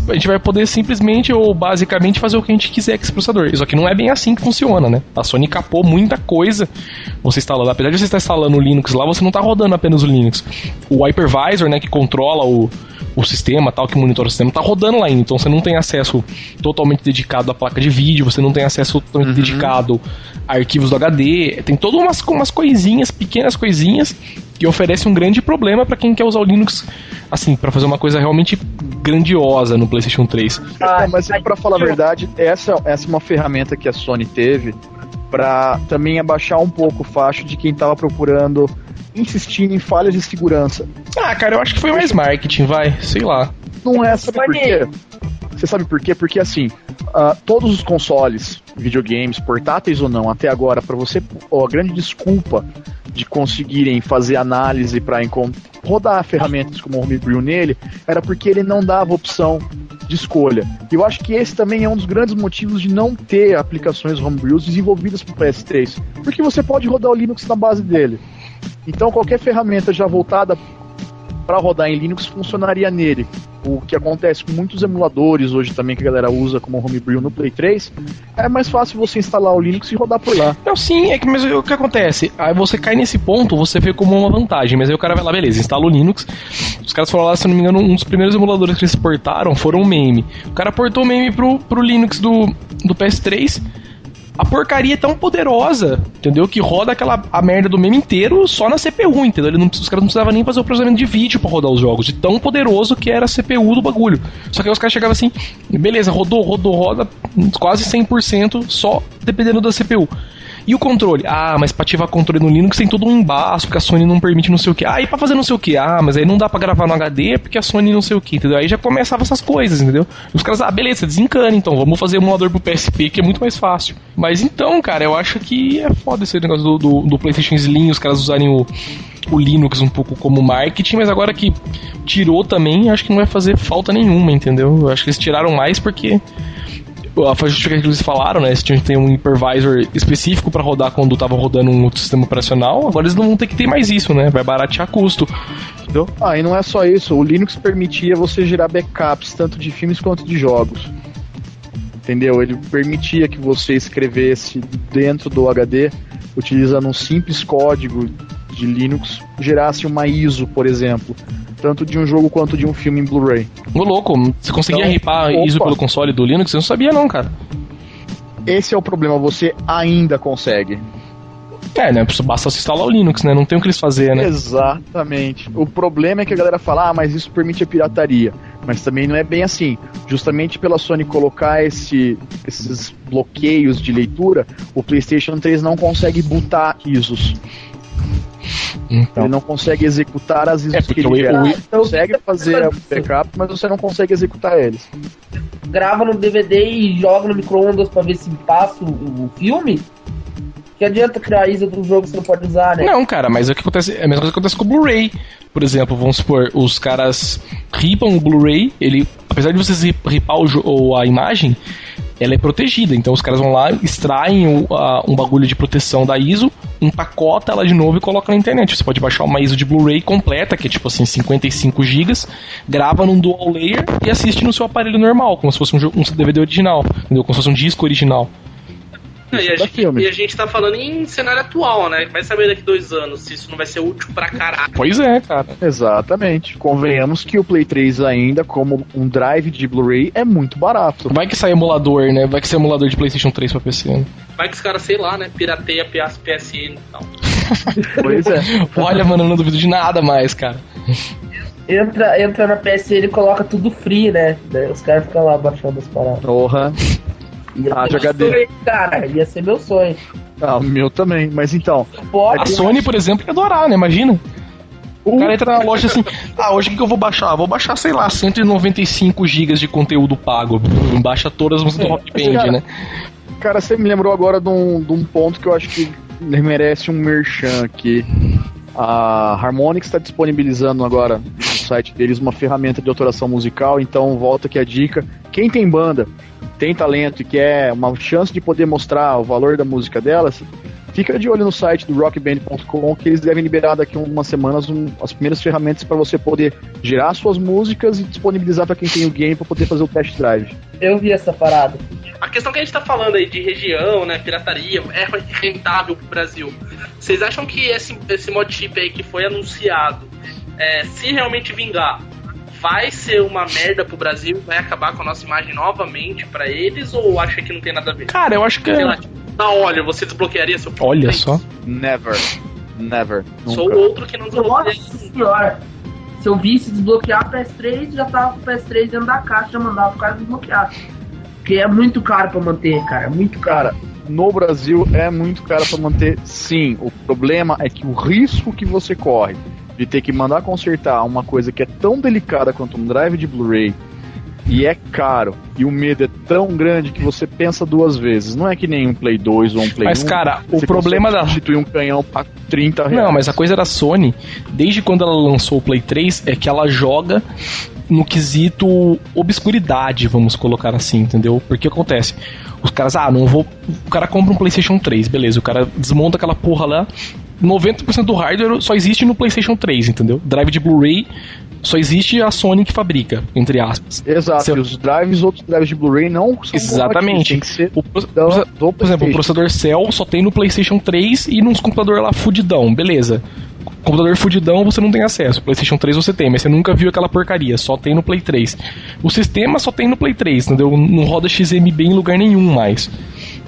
a gente vai poder simplesmente ou basicamente fazer o que a gente quiser com esse processador. Só que não é bem assim que funciona, né? A Sony capou muita coisa você instalando. Apesar de você estar instalando o Linux lá, você não está rodando apenas o Linux. O hypervisor, né, que controla o, o sistema, tal, que monitora o sistema, está rodando lá ainda. Então você não tem acesso totalmente dedicado à placa de vídeo, você não tem acesso totalmente uhum. dedicado a arquivos do HD. Tem todas umas, umas coisinhas, pequenas coisinhas, que oferece um grande problema para quem quer usar o Linux, assim, para fazer uma coisa realmente grandiosa no PlayStation 3. Ah, mas para falar a verdade, essa, essa é uma ferramenta que a Sony teve para também abaixar um pouco o facho de quem estava procurando insistindo em falhas de segurança. Ah, cara, eu acho que foi mais marketing, vai, sei lá. Não é, sabe por quê? Você sabe por quê? Porque assim, Uh, todos os consoles, videogames, portáteis ou não, até agora, para você, oh, a grande desculpa de conseguirem fazer análise para rodar ferramentas como o Homebrew nele era porque ele não dava opção de escolha. E eu acho que esse também é um dos grandes motivos de não ter aplicações Homebrews desenvolvidas para o PS3, porque você pode rodar o Linux na base dele. Então qualquer ferramenta já voltada para rodar em Linux funcionaria nele. O que acontece com muitos emuladores hoje também que a galera usa como homebrew no Play 3, é mais fácil você instalar o Linux e rodar por lá. Não, sim, é que mas o que acontece? Aí você cai nesse ponto, você vê como uma vantagem, mas aí o cara vai lá, beleza, instala o Linux. Os caras foram lá, se não me engano, um dos primeiros emuladores que eles portaram foram o MAME. O cara portou o MAME pro, pro Linux do, do PS3 a porcaria é tão poderosa, entendeu? Que roda aquela a merda do meme inteiro só na CPU, entendeu? Ele não, os caras não precisavam nem fazer o processamento de vídeo para rodar os jogos, de tão poderoso que era a CPU do bagulho. Só que aí os caras chegavam assim, beleza, rodou, rodou, roda quase 100% só dependendo da CPU. E o controle? Ah, mas pra ativar controle no Linux tem todo um embaço, porque a Sony não permite não sei o que. Ah, e pra fazer não sei o que? Ah, mas aí não dá pra gravar no HD porque a Sony não sei o que, entendeu? Aí já começava essas coisas, entendeu? Os caras, ah, beleza, desencana então, vamos fazer emulador pro PSP que é muito mais fácil. Mas então, cara, eu acho que é foda esse negócio do, do, do PlayStation Slim, os caras usarem o, o Linux um pouco como marketing, mas agora que tirou também, acho que não vai fazer falta nenhuma, entendeu? Eu acho que eles tiraram mais porque a justificativa que eles falaram, né? Eles tinham que ter um hypervisor específico para rodar quando tava rodando um outro sistema operacional. Agora eles não vão ter que ter mais isso, né? Vai baratear custo. Entendeu? Ah, e não é só isso. O Linux permitia você gerar backups tanto de filmes quanto de jogos. Entendeu? Ele permitia que você escrevesse dentro do HD, utilizando um simples código de Linux, gerasse uma ISO, por exemplo tanto de um jogo quanto de um filme em Blu-ray. Ô louco, você conseguia então, ripar. ISO pelo console do Linux? Eu não sabia não, cara. Esse é o problema, você ainda consegue. É, né? Basta se instalar o Linux, né? Não tem o que eles fazer, né? Exatamente. O problema é que a galera fala, ah, mas isso permite a pirataria. Mas também não é bem assim. Justamente pela Sony colocar esse, esses bloqueios de leitura, o PlayStation 3 não consegue botar ISOs. Então. Ele não consegue executar as ISOs é que ele gera. O, consegue fazer o backup, mas você não consegue executar eles. Grava no DVD e joga no micro-ondas pra ver se passa o, o filme? Que adianta criar ISO de um jogo que você não pode usar, né? Não, cara, mas é o que acontece, é a mesma coisa que acontece com o Blu-ray. Por exemplo, vamos supor, os caras ripam o Blu-ray, ele, apesar de vocês ripar o, a imagem, ela é protegida. Então os caras vão lá, extraem o, a, um bagulho de proteção da ISO, empacota ela de novo e coloca na internet. Você pode baixar uma ISO de Blu-ray completa, que é tipo assim, 55 GB, grava num dual layer e assiste no seu aparelho normal, como se fosse um, um DVD original, entendeu? Como se fosse um disco original. É, e, a gente, e, a gente, tá falando em cenário atual, né? Vai saber daqui dois anos se isso não vai ser útil pra caralho. Pois é, cara. Exatamente. Convenhamos que o Play 3 ainda, como um drive de Blu-ray, é muito barato. Vai que sai emulador, né? Vai que sai emulador de PlayStation 3 pra PC, né? Vai que os caras, sei lá, né? Pirateia PS, PSN e tal. pois é. Olha, mano, eu não duvido de nada mais, cara. Entra, entra na PSN e coloca tudo free, né? Os caras ficam lá baixando as paradas. Porra. Ia ah, HD. Sonho, cara, ia ser meu sonho. Ah, o meu também, mas então. A Sony, por exemplo, ia adorar, né? Imagina. O cara entra na loja assim, ah, hoje o que eu vou baixar? Vou baixar, sei lá, 195 GB de conteúdo pago. Baixa todas as músicas do Rock Band, cara, né? Cara, você me lembrou agora de um, de um ponto que eu acho que merece um merchan aqui. A Harmonix está disponibilizando agora no site deles uma ferramenta de autoração musical, então volta aqui a dica. Quem tem banda, tem talento e quer uma chance de poder mostrar o valor da música delas, fica de olho no site do rockband.com que eles devem liberar daqui a umas semanas um, as primeiras ferramentas para você poder gerar suas músicas e disponibilizar para quem tem o game para poder fazer o test drive. Eu vi essa parada. A questão que a gente tá falando aí de região, né, pirataria, é rentável pro Brasil. Vocês acham que esse, esse mod chip aí que foi anunciado, é, se realmente vingar, vai ser uma merda pro Brasil, vai acabar com a nossa imagem novamente para eles, ou acha que não tem nada a ver? Cara, eu acho que. Sei lá, tipo, na olha, você desbloquearia seu Olha só. Never. Never. Nunca. Sou outro que não desbloquearia. Nossa senhora. Se eu visse desbloquear o PS3, já tava com o PS3 dentro da caixa, já mandava o cara desbloquear. Porque é muito caro para manter, cara. É muito caro. No Brasil é muito caro para manter, sim. O problema é que o risco que você corre de ter que mandar consertar uma coisa que é tão delicada quanto um drive de Blu-ray e é caro, e o medo é tão grande que você pensa duas vezes. Não é que nem um Play 2 ou um Play Mas, 1. cara, o problema da. substituir um canhão a 30 reais. Não, mas a coisa da Sony, desde quando ela lançou o Play 3, é que ela joga no quesito obscuridade, vamos colocar assim, entendeu? Porque acontece? Os caras, ah, não vou. O cara compra um PlayStation 3, beleza. O cara desmonta aquela porra lá. 90% do hardware só existe no PlayStation 3, entendeu? Drive de Blu-ray só existe a Sony que fabrica, entre aspas. Exato, Seu- e os drives, outros drives de Blu-ray não são Exatamente. Tem que ser O da- por exemplo, o processador Cell só tem no PlayStation 3 e nos computadores lá fudidão, beleza. Computador fudidão você não tem acesso. PlayStation 3 você tem, mas você nunca viu aquela porcaria, só tem no Play 3. O sistema só tem no Play 3, entendeu? Não roda XMB em lugar nenhum mais.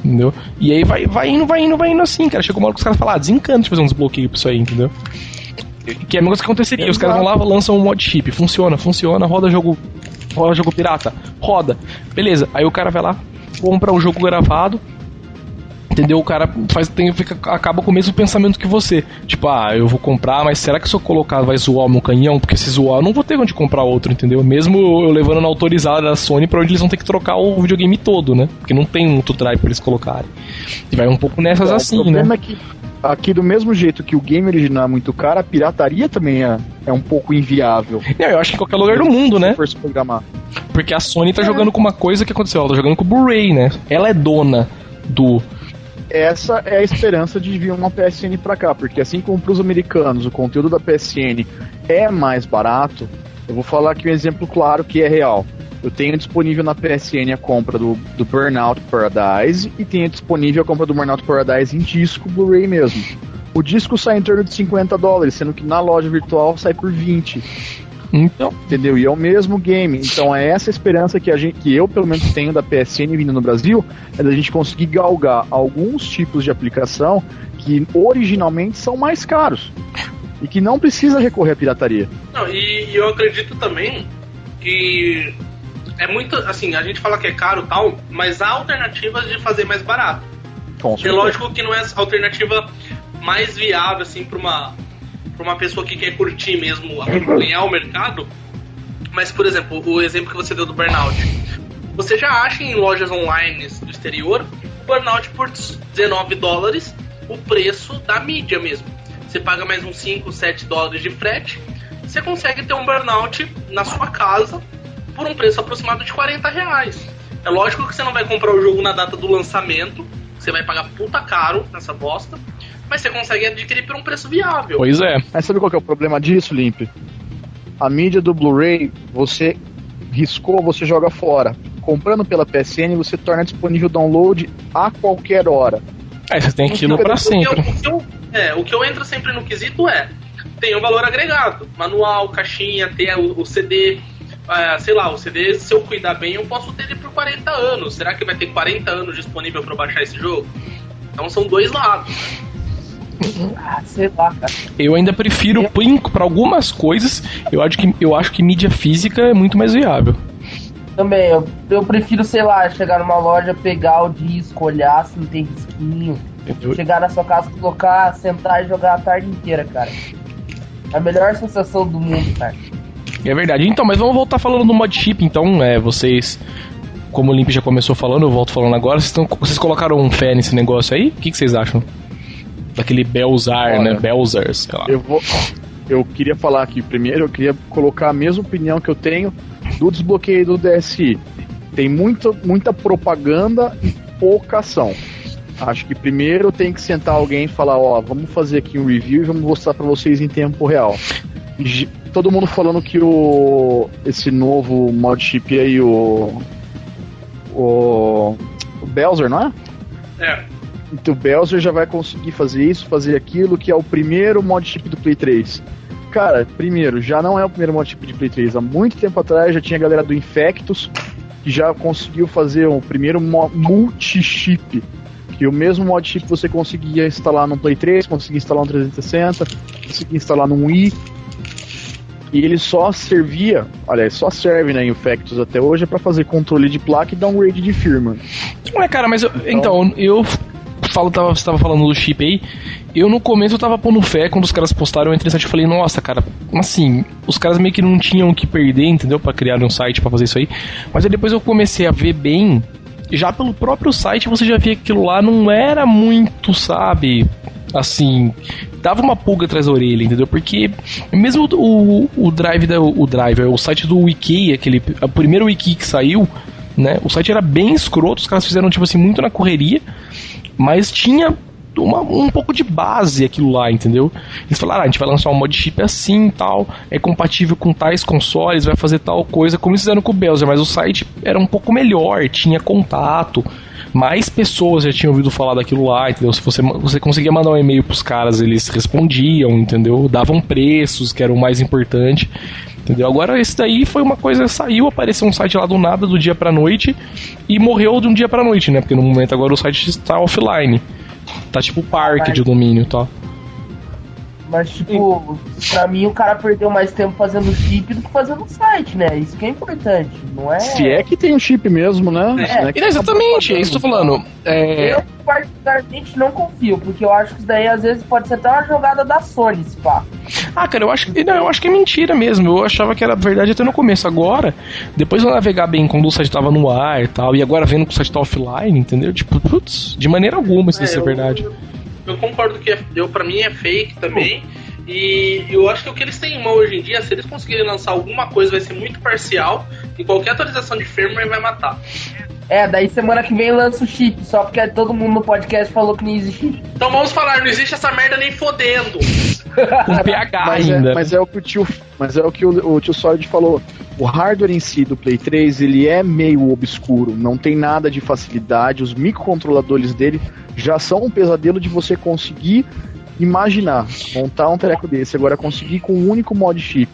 Entendeu? E aí vai, vai indo, vai indo, vai indo assim, cara. Chegou uma hora que os caras falam, ah, desencanta de fazer um desbloqueio pra isso aí, entendeu? Que é a mesma coisa que aconteceria. Os caras vão lá, lançam um mod chip, funciona, funciona, roda jogo. Roda jogo pirata, roda. Beleza. Aí o cara vai lá, compra o jogo gravado. Entendeu? O cara faz, tem, fica, acaba com o mesmo pensamento que você. Tipo, ah, eu vou comprar, mas será que se eu colocar vai zoar o meu canhão? Porque se zoar, eu não vou ter onde comprar outro, entendeu? Mesmo eu levando na autorizada da Sony pra onde eles vão ter que trocar o videogame todo, né? Porque não tem um outro drive pra eles colocarem. E vai um pouco nessas Então, assim, o problema né? é que aqui do mesmo jeito que o game original é muito caro, a pirataria também é, é um pouco inviável. Não, eu acho que em qualquer lugar do mundo, né? Se programar. Porque a Sony tá É. jogando com uma coisa que aconteceu, ela tá jogando com o Blu-ray, né? Ela é dona do. Essa é a esperança de vir uma PSN pra cá, porque assim como pros americanos o conteúdo da PSN é mais barato, eu vou falar aqui um exemplo claro que é real. Eu tenho disponível na PSN a compra do, do Burnout Paradise e tenho disponível a compra do Burnout Paradise em disco Blu-ray mesmo. O disco sai em torno de 50 dólares, sendo que na loja virtual sai por 20. Então, Entendeu? E é o mesmo game. Então é essa esperança que a gente, que eu pelo menos tenho da PSN vindo no Brasil, é da gente conseguir galgar alguns tipos de aplicação que originalmente são mais caros e que não precisa recorrer à pirataria. Não, e, e eu acredito também que é muito assim, a gente fala que é caro e tal, mas há alternativas de fazer mais barato. Com É certeza. lógico que não é a alternativa mais viável assim para uma para uma pessoa que quer curtir mesmo acompanhar o mercado. Mas por exemplo, o exemplo que você deu do burnout. Você já acha em lojas online do exterior o burnout por 19 dólares, o preço da mídia mesmo. Você paga mais uns 5, 7 dólares de frete, você consegue ter um burnout na sua casa por um preço aproximado de 40 reais. É lógico que você não vai comprar o jogo na data do lançamento, você vai pagar puta caro nessa bosta, mas você consegue adquirir por um preço viável. pois é. Mas sabe qual que é o problema disso, Limp? A mídia do Blu-ray, você riscou, você joga fora. Comprando pela PSN, você torna disponível o download a qualquer hora. Aí você tem aquilo fica pra O que, eu, sempre. o, que eu, é, o que eu entro sempre no quesito é: tem um valor agregado, manual, caixinha, ter o, o CD. é, sei lá, o CD, se eu cuidar bem, eu posso ter ele por 40 anos. Será que vai ter 40 anos disponível para baixar esse jogo? Então são dois lados. Ah, sei lá, cara. Eu ainda prefiro, en- pra algumas coisas, eu acho, que, eu acho que mídia física é muito mais viável. Também, eu, eu prefiro, sei lá, chegar numa loja, pegar o disco, olhar se não tem risquinho. entendeu? Chegar na sua casa, colocar, sentar e jogar a tarde inteira, cara. É a melhor sensação do mundo, cara. É verdade. Então, mas vamos voltar falando do mod chip, então, é, vocês. Como o Limp já começou falando, eu volto falando agora. Vocês, tão- vocês colocaram fé nesse negócio aí? O que, que vocês acham? Daquele Belzar, Olha, né? Belzar, sei lá. Eu vou. Eu queria falar aqui primeiro, eu queria colocar a mesma opinião que eu tenho do desbloqueio do DSI. Tem muita, muita propaganda e pouca ação. Acho que primeiro tem que sentar alguém e falar, ó, vamos fazer aqui um review e vamos mostrar pra vocês em tempo real. Todo mundo falando que o esse novo mod chip aí, o o, o Belzer, não é? É. Então o Belzer já vai conseguir fazer isso, fazer aquilo, que é o primeiro mod chip do Play 3. Cara, primeiro, já não é o primeiro mod chip de Play 3. Há muito tempo atrás já tinha a galera do Infectus que já conseguiu fazer o primeiro multi-chip. Que o mesmo mod chip você conseguia instalar no Play 3, conseguia instalar no 360, conseguia instalar no Wii. E ele só servia, aliás, só serve na Infectus até hoje para fazer controle de placa e downgrade de firmware. Ué, cara, mas eu, então, eu falo, tava, você tava falando do chip aí. Eu no começo eu tava pondo fé quando os caras postaram eu entrei no site e falei, nossa, cara, assim, os caras meio que não tinham o que perder, entendeu? para criar um site para fazer isso aí. Mas aí depois eu comecei a ver bem. Já pelo próprio site você já via que aquilo lá não era muito, sabe? Assim, dava uma pulga atrás da orelha, entendeu? Porque mesmo o, o drive da, o driver, o site do Wiki, aquele o primeiro Wiki que saiu, né? O site era bem escroto, os caras fizeram tipo assim muito na correria, mas tinha uma, um pouco de base aquilo lá, entendeu? Eles falaram, ah, a gente vai lançar um mod chip assim tal, é compatível com tais consoles, vai fazer tal coisa, como eles fizeram com o Belzer, mas o site era um pouco melhor, tinha contato, mais pessoas já tinham ouvido falar daquilo lá, entendeu? Se você, você conseguia mandar um e-mail pros caras, eles respondiam, entendeu? Davam preços, que era o mais importante. Entendeu? Agora esse daí foi uma coisa saiu, apareceu um site lá do nada do dia pra noite e morreu de um dia pra noite, né? Porque no momento agora o site está offline. Tá tipo parque de domínio, tá? Mas, tipo, pra mim o cara perdeu mais tempo fazendo chip do que fazendo site, né? Isso que é importante, não é? Se é que tem um chip mesmo, né? É, é exatamente, é isso que eu tô falando. É... Eu, particularmente, não confio, porque eu acho que isso daí às vezes pode ser até uma jogada da Sony, se pá. Ah, cara, eu acho que. Não, eu acho que é mentira mesmo. Eu achava que era verdade até no começo. Agora, depois eu navegar bem quando o site tava no ar e tal, e agora vendo que o site tá offline, entendeu? Tipo, putz, de maneira alguma isso é, é verdade. Eu eu concordo que é, eu, pra mim é fake também. E eu acho que o que eles têm em mão hoje em dia, se eles conseguirem lançar alguma coisa, vai ser muito parcial. E qualquer atualização de firmware vai matar. É, daí semana que vem lança o chip, só porque todo mundo no podcast falou que não existe chip. Então vamos falar, não existe essa merda nem fodendo. Com PH mas é, ainda. É, mas é o que o tio, mas é o que o, o tio Solid falou. O hardware em si do Play 3, ele é meio obscuro, não tem nada de facilidade, os microcontroladores dele já são um pesadelo de você conseguir imaginar, montar um treco desse, agora conseguir com um único mod chip,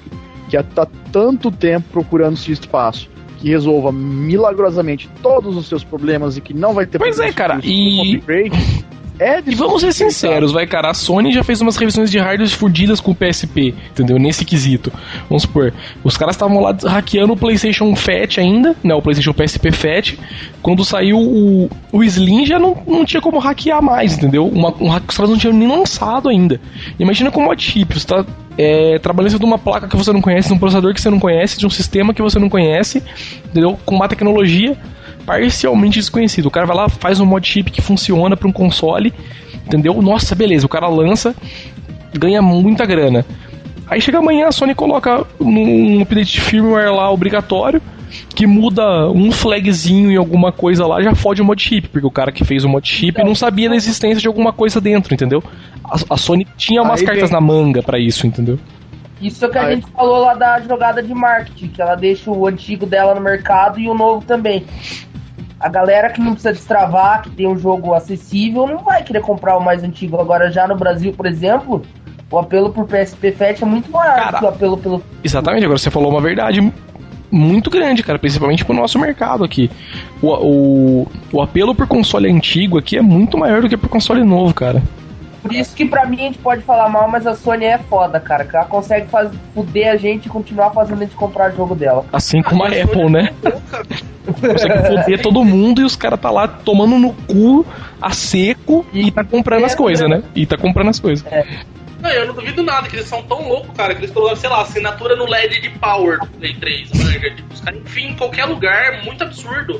que há tá tanto tempo procurando esse espaço, que resolva milagrosamente todos os seus problemas e que não vai ter Pois é, cara, e upgrade, é e vamos ser sinceros, vai, cara. A Sony já fez umas revisões de hardware fudidas com o PSP, entendeu? Nesse quesito. Vamos supor, os caras estavam lá hackeando o PlayStation Fat ainda, né? O PlayStation PSP Fat. Quando saiu o, o Slim já não, não tinha como hackear mais, entendeu? Uma, um os caras não tinham nem lançado ainda. Imagina com mod chip, você tá é, trabalhando de uma placa que você não conhece, de um processador que você não conhece, de um sistema que você não conhece, entendeu? Com uma tecnologia parcialmente desconhecido. O cara vai lá, faz um mod chip que funciona para um console, entendeu? Nossa, beleza, o cara lança, ganha muita grana. Aí chega amanhã, a Sony coloca um update de firmware lá obrigatório, que muda um flagzinho em alguma coisa lá, já fode o mod chip, porque o cara que fez o mod chip não sabia da existência de alguma coisa dentro, entendeu? A, a Sony tinha umas Aí cartas vem... na manga para isso, entendeu? Isso é que a Aí... gente falou lá da jogada de marketing, que ela deixa o antigo dela no mercado e o novo também a galera que não precisa destravar, que tem um jogo acessível, não vai querer comprar o mais antigo. Agora, já no Brasil, por exemplo, o apelo por PSP Fat é muito maior cara, do que o apelo pelo. Exatamente, agora você falou uma verdade muito grande, cara, principalmente pro nosso mercado aqui. O, o, o apelo por console antigo aqui é muito maior do que por console novo, cara. Por isso que pra mim a gente pode falar mal, mas a Sony é foda, cara. Que ela consegue faz, fuder a gente e continuar fazendo a gente comprar jogo dela. Assim como a, a Apple, né? consegue fuder todo mundo e os caras tá lá tomando no cu a seco e, e tá comprando as coisas, né? E tá comprando as coisas. É. Não, eu não duvido nada, que eles são tão loucos, cara, que eles colocaram, sei lá, assinatura no LED de Power do Play 3, manja. Tipo, os caras enfim em qualquer lugar, é muito absurdo.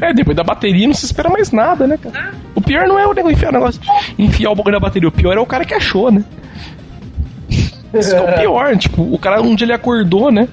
É, depois da bateria não se espera mais nada, né, cara? É. O pior não é o enfiar o negócio, enfiar o bagulho na bateria, o pior é o cara que achou, né? Isso é o pior, tipo, o cara um dia ele acordou, né?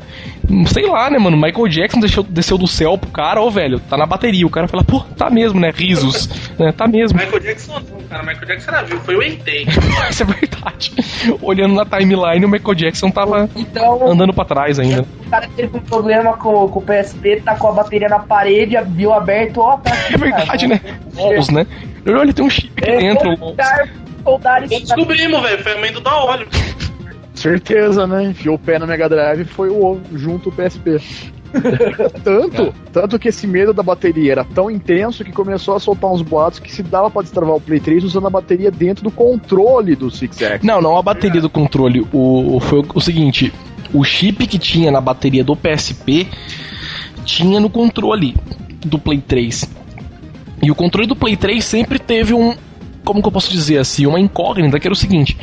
Sei lá, né, mano? Michael Jackson desceu, desceu do céu pro cara, ô velho, tá na bateria. O cara fala, pô, tá mesmo, né? Risos. né? Tá mesmo. Michael Jackson não, cara. Michael Jackson era viu, foi o Entei. Isso é verdade. Olhando na timeline, o Michael Jackson tava então, andando pra trás ainda. O cara teve um problema com, com o PSP, tá com a bateria na parede, viu aberto, ó, tá aqui, É verdade, cara, né? Os, né? Olha, tem um chip aqui é, dentro. Descobrimos, velho. Foi a mãe do da óleo. Certeza, né? Enfiou o pé no Mega Drive e foi o junto o PSP. tanto, é. tanto que esse medo da bateria era tão intenso que começou a soltar uns boatos que se dava para destravar o Play 3 usando a bateria dentro do controle do Six X. Não, não a bateria do controle. O, foi o, o seguinte: o chip que tinha na bateria do PSP tinha no controle do Play 3. E o controle do Play 3 sempre teve um, como que eu posso dizer assim, uma incógnita que era o seguinte: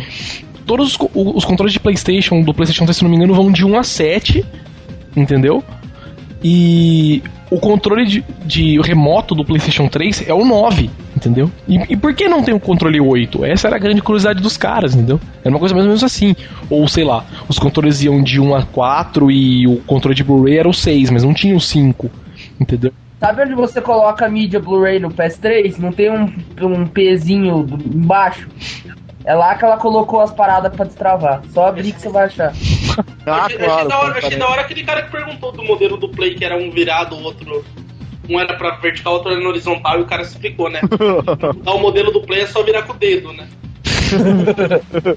todos os, os controles de PlayStation, do PlayStation 3, se não me engano, vão de 1 a 7, entendeu? E o controle de, de remoto do PlayStation 3 é o 9, entendeu? E, e, por que não tem o controle 8? Essa era a grande curiosidade dos caras, entendeu? Era uma coisa mais ou menos assim. Ou sei lá, os controles iam de 1 a 4 e o controle de Blu-ray era o 6, mas não tinha o 5, entendeu? Sabe onde você coloca a mídia Blu-ray no PS3? Não tem um, um pezinho embaixo? É lá que ela colocou as paradas pra destravar. Só abrir que você vai achar. ah, achei, claro, achei, da hora, achei da hora aquele cara que perguntou do modelo do Play, que era um virado, o outro. Um era pra vertical, outro era no horizontal, e o cara explicou, né? o modelo do Play é só virar com o dedo, né?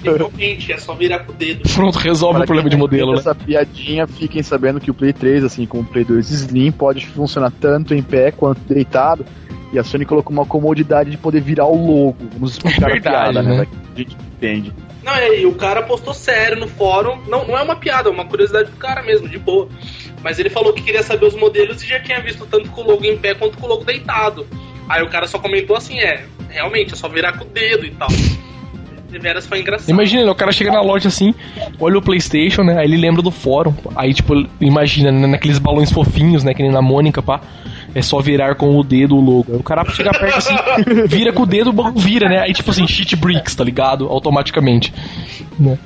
Realmente, é só virar com o dedo. Pronto, resolve Para o problema de modelo, né? Essa piadinha, fiquem sabendo que o Play 3, assim como o Play 2 Slim, pode funcionar tanto em pé quanto deitado. E a Sony colocou uma comodidade de poder virar o logo. Vamos explicar é verdade, a piada, né? né? A gente entende. Não, é, e o cara postou sério no fórum. Não, não é uma piada, é uma curiosidade do cara mesmo, de boa. Mas ele falou que queria saber os modelos e já tinha visto tanto com o logo em pé quanto com o logo deitado. Aí o cara só comentou assim: é, realmente, é só virar com o dedo e tal. Deveras foi engraçado. Imagina, o cara chega na loja assim, olha o PlayStation, né? Aí ele lembra do fórum. Aí, tipo, imagina, né, naqueles balões fofinhos, né? Que nem na Mônica, pá. É só virar com o dedo o logo. Aí o cara chega perto assim, vira com o dedo, o banco vira, né? Aí, tipo assim, cheat bricks, tá ligado? Automaticamente. Né?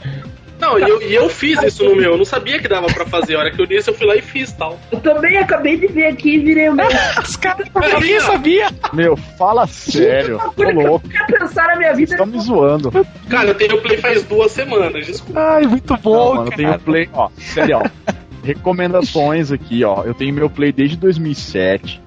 Não, e eu, eu fiz isso no meu, eu não sabia que dava pra fazer. A hora que eu disse, eu fui lá e fiz tal. Eu também acabei de ver aqui e virei o meu. Os caras sabia, sabia. Meu, fala sério. Tô louco. Eu pensar na minha vida. Tá me zoando. Cara, eu tenho play faz duas semanas, desculpa. Ai, muito bom. Não, mano, eu tenho play, ó, sério, ó. Recomendações aqui, ó. Eu tenho meu play desde 2007.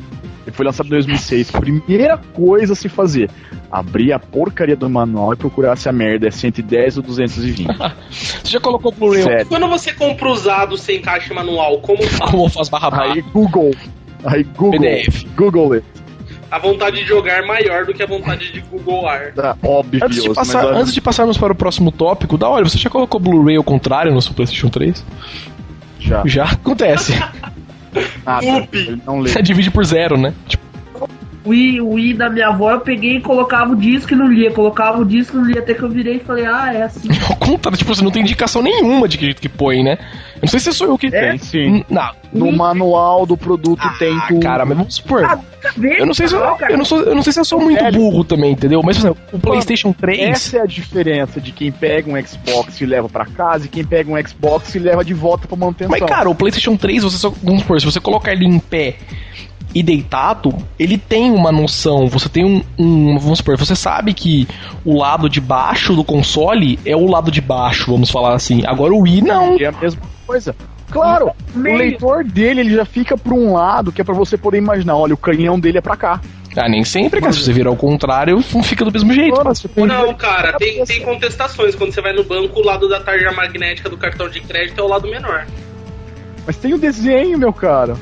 Ele foi lançado em 2006. Primeira coisa a se fazer: abrir a porcaria do manual e procurar se a merda é 110 ou 220. você já colocou Blu-ray? Quando você compra usado sem caixa manual, como faz? Como faz barra barra? Aí Google. Aí Google. PDF. Google it. A vontade de jogar é maior do que a vontade de googlar. Ah, óbvio. Antes de, passar, mas, antes de passarmos para o próximo tópico, da hora, você já colocou Blu-ray ao contrário no seu PlayStation 3? Já. Já acontece. Ah, não lê. Você divide por zero, né? Tipo, o I, o I da minha avó eu peguei e colocava o disco e não lia. Colocava o disco e não lia, até que eu virei e falei, ah, é assim. Ao contrário, tipo, você não tem indicação nenhuma de que jeito que põe, né? Eu não sei se sou eu que é, tem. Sim. Não. No manual do produto ah, tem tudo. Cara, mas vamos supor. Ah, eu não sei se eu, eu, não sou, eu não sei se eu sou muito burro também, entendeu? Mas exemplo, o PlayStation 3. Essa é a diferença de quem pega um Xbox e leva para casa e quem pega um Xbox e leva de volta para manutenção. Mas cara, o PlayStation 3, você só, vamos supor, se você colocar ele em pé e deitado, ele tem uma noção. Você tem um, um, Vamos supor, você sabe que o lado de baixo do console é o lado de baixo, vamos falar assim. Agora o Wii não. É a mesma coisa. Claro, Meio. o leitor dele ele já fica para um lado que é para você poder imaginar, olha, o canhão dele é para cá. Ah, nem sempre, cara. Se você virar ao contrário, não fica do mesmo jeito. Não, cara, tem, tem contestações. Quando você vai no banco, o lado da tarja magnética do cartão de crédito é o lado menor. Mas tem o desenho, meu cara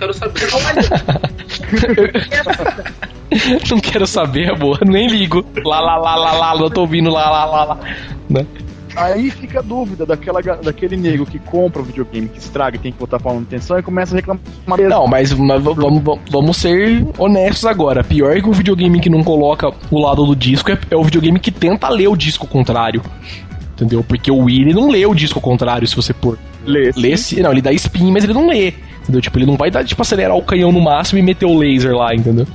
quero saber. não quero saber, amor. Nem ligo. Lá, lá, lá, lá, lá, não tô ouvindo lá, lá, lá, lá. Né? Aí fica a dúvida daquela, daquele nego que compra o videogame, que estraga e tem que botar pra manutenção e começa a reclamar. Não, mas, mas vamos, vamos ser honestos agora. Pior que o videogame que não coloca o lado do disco é, é o videogame que tenta ler o disco contrário. Entendeu? Porque o Wii não lê o disco ao contrário, se você pôr. Lê. Lê -se, não, ele dá spin, mas ele não lê. Entendeu? Tipo, ele não vai dar, tipo, acelerar o canhão no máximo e meter o laser lá, entendeu?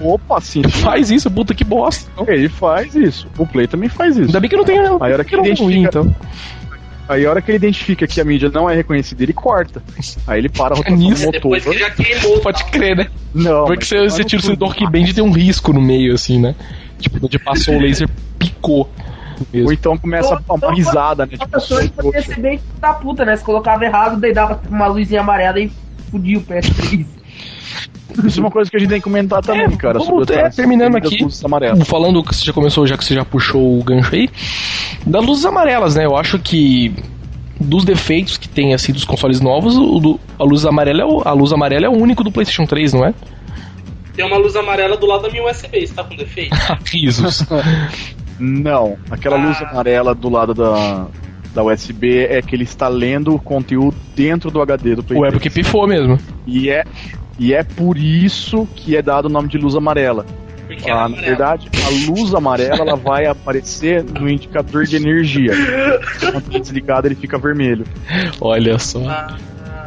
Opa, sim. Ele faz isso, puta que bosta. Ele faz isso. O Play também faz isso. Ainda bem que não tem. Aí a hora que ele identifica, ruim, então. Aí a hora que ele identifica que a mídia não é reconhecida, ele corta. Aí ele para a rotação é do motor. que já queimou. Pode crer, né? Não. Porque você, você tira o sensor que bem de ter um risco no meio, assim, né? Tipo, onde passou o laser, picou. Mesmo. Ou então começa a uma risada, né? Tipo, pessoa poderia ser bem da puta, né? Se colocava errado, daí dava uma luzinha amarela e fudia o PS3. Isso é uma coisa que a gente tem que comentar também, é, cara. Vamos sobre é, terminando aqui, falando que você já começou, já que você já puxou o gancho aí, das luzes amarelas, né? Eu acho que dos defeitos que tem assim dos consoles novos, o do, a luz amarela é o, a luz amarela é o único do PlayStation 3, não é? Tem uma luz amarela do lado da minha USB, está com defeito? Risos. Não, aquela ah. luz amarela do lado da, da USB é que ele está lendo o conteúdo dentro do HD do PlayStation. Ué, porque pifou mesmo. E é, e é por isso que é dado o nome de luz amarela. Porque Ah, é na amarela. verdade, a luz amarela ela vai aparecer no indicador de energia. Quando ele é desligado, ele fica vermelho. Olha só. Ah,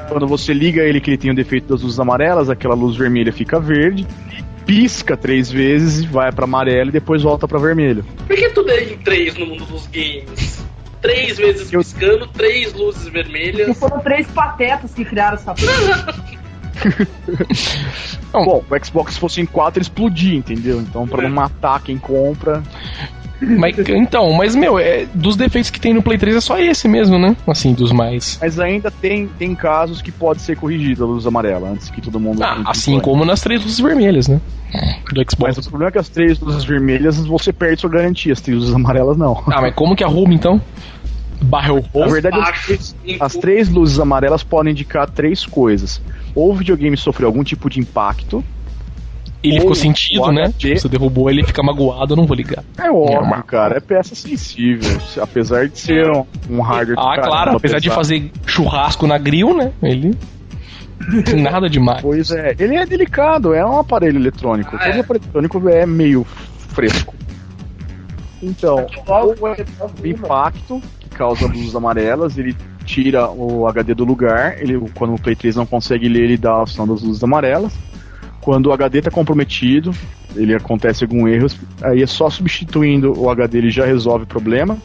Quando você liga ele que ele tem o defeito das luzes amarelas, aquela luz vermelha fica verde, pisca três vezes e vai pra amarelo e depois volta pra vermelho. por que tudo é em três no mundo dos games? Três vezes Eu- piscando, três luzes E vermelhas. foram três patetas que criaram essa. Não. Bom, o Xbox se fosse em quatro explodir, entendeu? Então pra não matar quem compra, Mas, então, mas, meu, é, dos defeitos que tem no Play 3 é só esse mesmo, né? Assim, dos mais. mas ainda tem, tem casos que pode ser corrigida a luz amarela antes que todo mundo. Ah, assim como nas três luzes vermelhas, né? Do Mas Xbox. o problema é que as três luzes vermelhas você perde sua garantia, as três luzes amarelas não. Ah, mas como que a Home, então? Barrel Na Home? verdade, as as três luzes amarelas podem indicar três coisas. Ou o videogame sofreu algum tipo de impacto. Ele Ou ficou sentido, o né? HD. Tipo, você derrubou ele, fica magoado, eu não vou ligar. É óbvio, cara. É peça sensível. Apesar de ser um, um hardware. Ah, caramba, claro, apesar de fazer churrasco na grill, né? Ele. Nada demais. Pois é, ele é delicado, é um aparelho eletrônico. Ah, Todo é. aparelho eletrônico é meio fresco. Então, Logo, o impacto que causa luzes amarelas, ele tira o HD do lugar, ele, quando o Play 3 não consegue ler, ele dá a opção das luzes amarelas. Quando o HD está comprometido, ele acontece algum erro, aí é só substituindo o HD ele já resolve o problema.